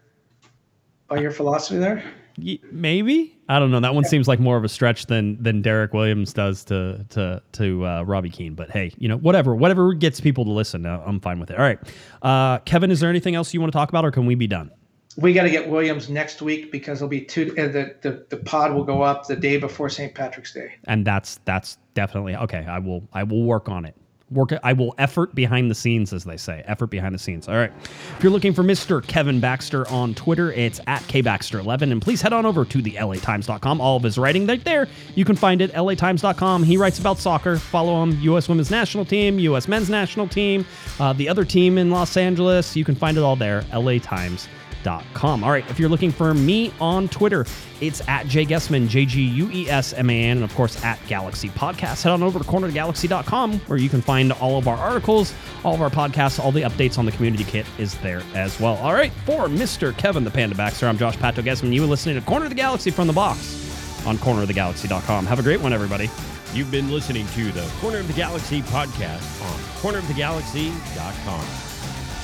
by your philosophy there? Maybe I don't know. That one seems like more of a stretch than than Derek Williams does to to to uh, Robbie Keane. But hey, you know whatever whatever gets people to listen, uh, I'm fine with it. All right, uh, Kevin, is there anything else you want to talk about, or can we be done? We got to get Williams next week because it'll be two. Uh, the, the the pod will go up the day before St. Patrick's Day, and that's that's definitely okay. I will I will work on it work I will effort behind the scenes, as they say. Effort behind the scenes. All right. If you're looking for Mr. Kevin Baxter on Twitter, it's at KBaxter11. And please head on over to the LATimes.com. All of his writing right there. You can find it LATimes.com. He writes about soccer. Follow him. U.S. Women's National Team, U.S. Men's National Team, uh, the other team in Los Angeles. You can find it all there. LA Times. All right, if you're looking for me on Twitter, it's at Jay Guesman, J G U E S M A N, and of course at Galaxy Podcast. Head on over to cornerthegalaxy.com where you can find all of our articles, all of our podcasts, all the updates on the community kit is there as well. All right, for Mr. Kevin the Panda Baxter, I'm Josh Pato Guesman. You are listening to Corner of the Galaxy from the box on cornerofthegalaxy.com. Have a great one, everybody. You've been listening to the Corner of the Galaxy podcast on cornerofthegalaxy.com.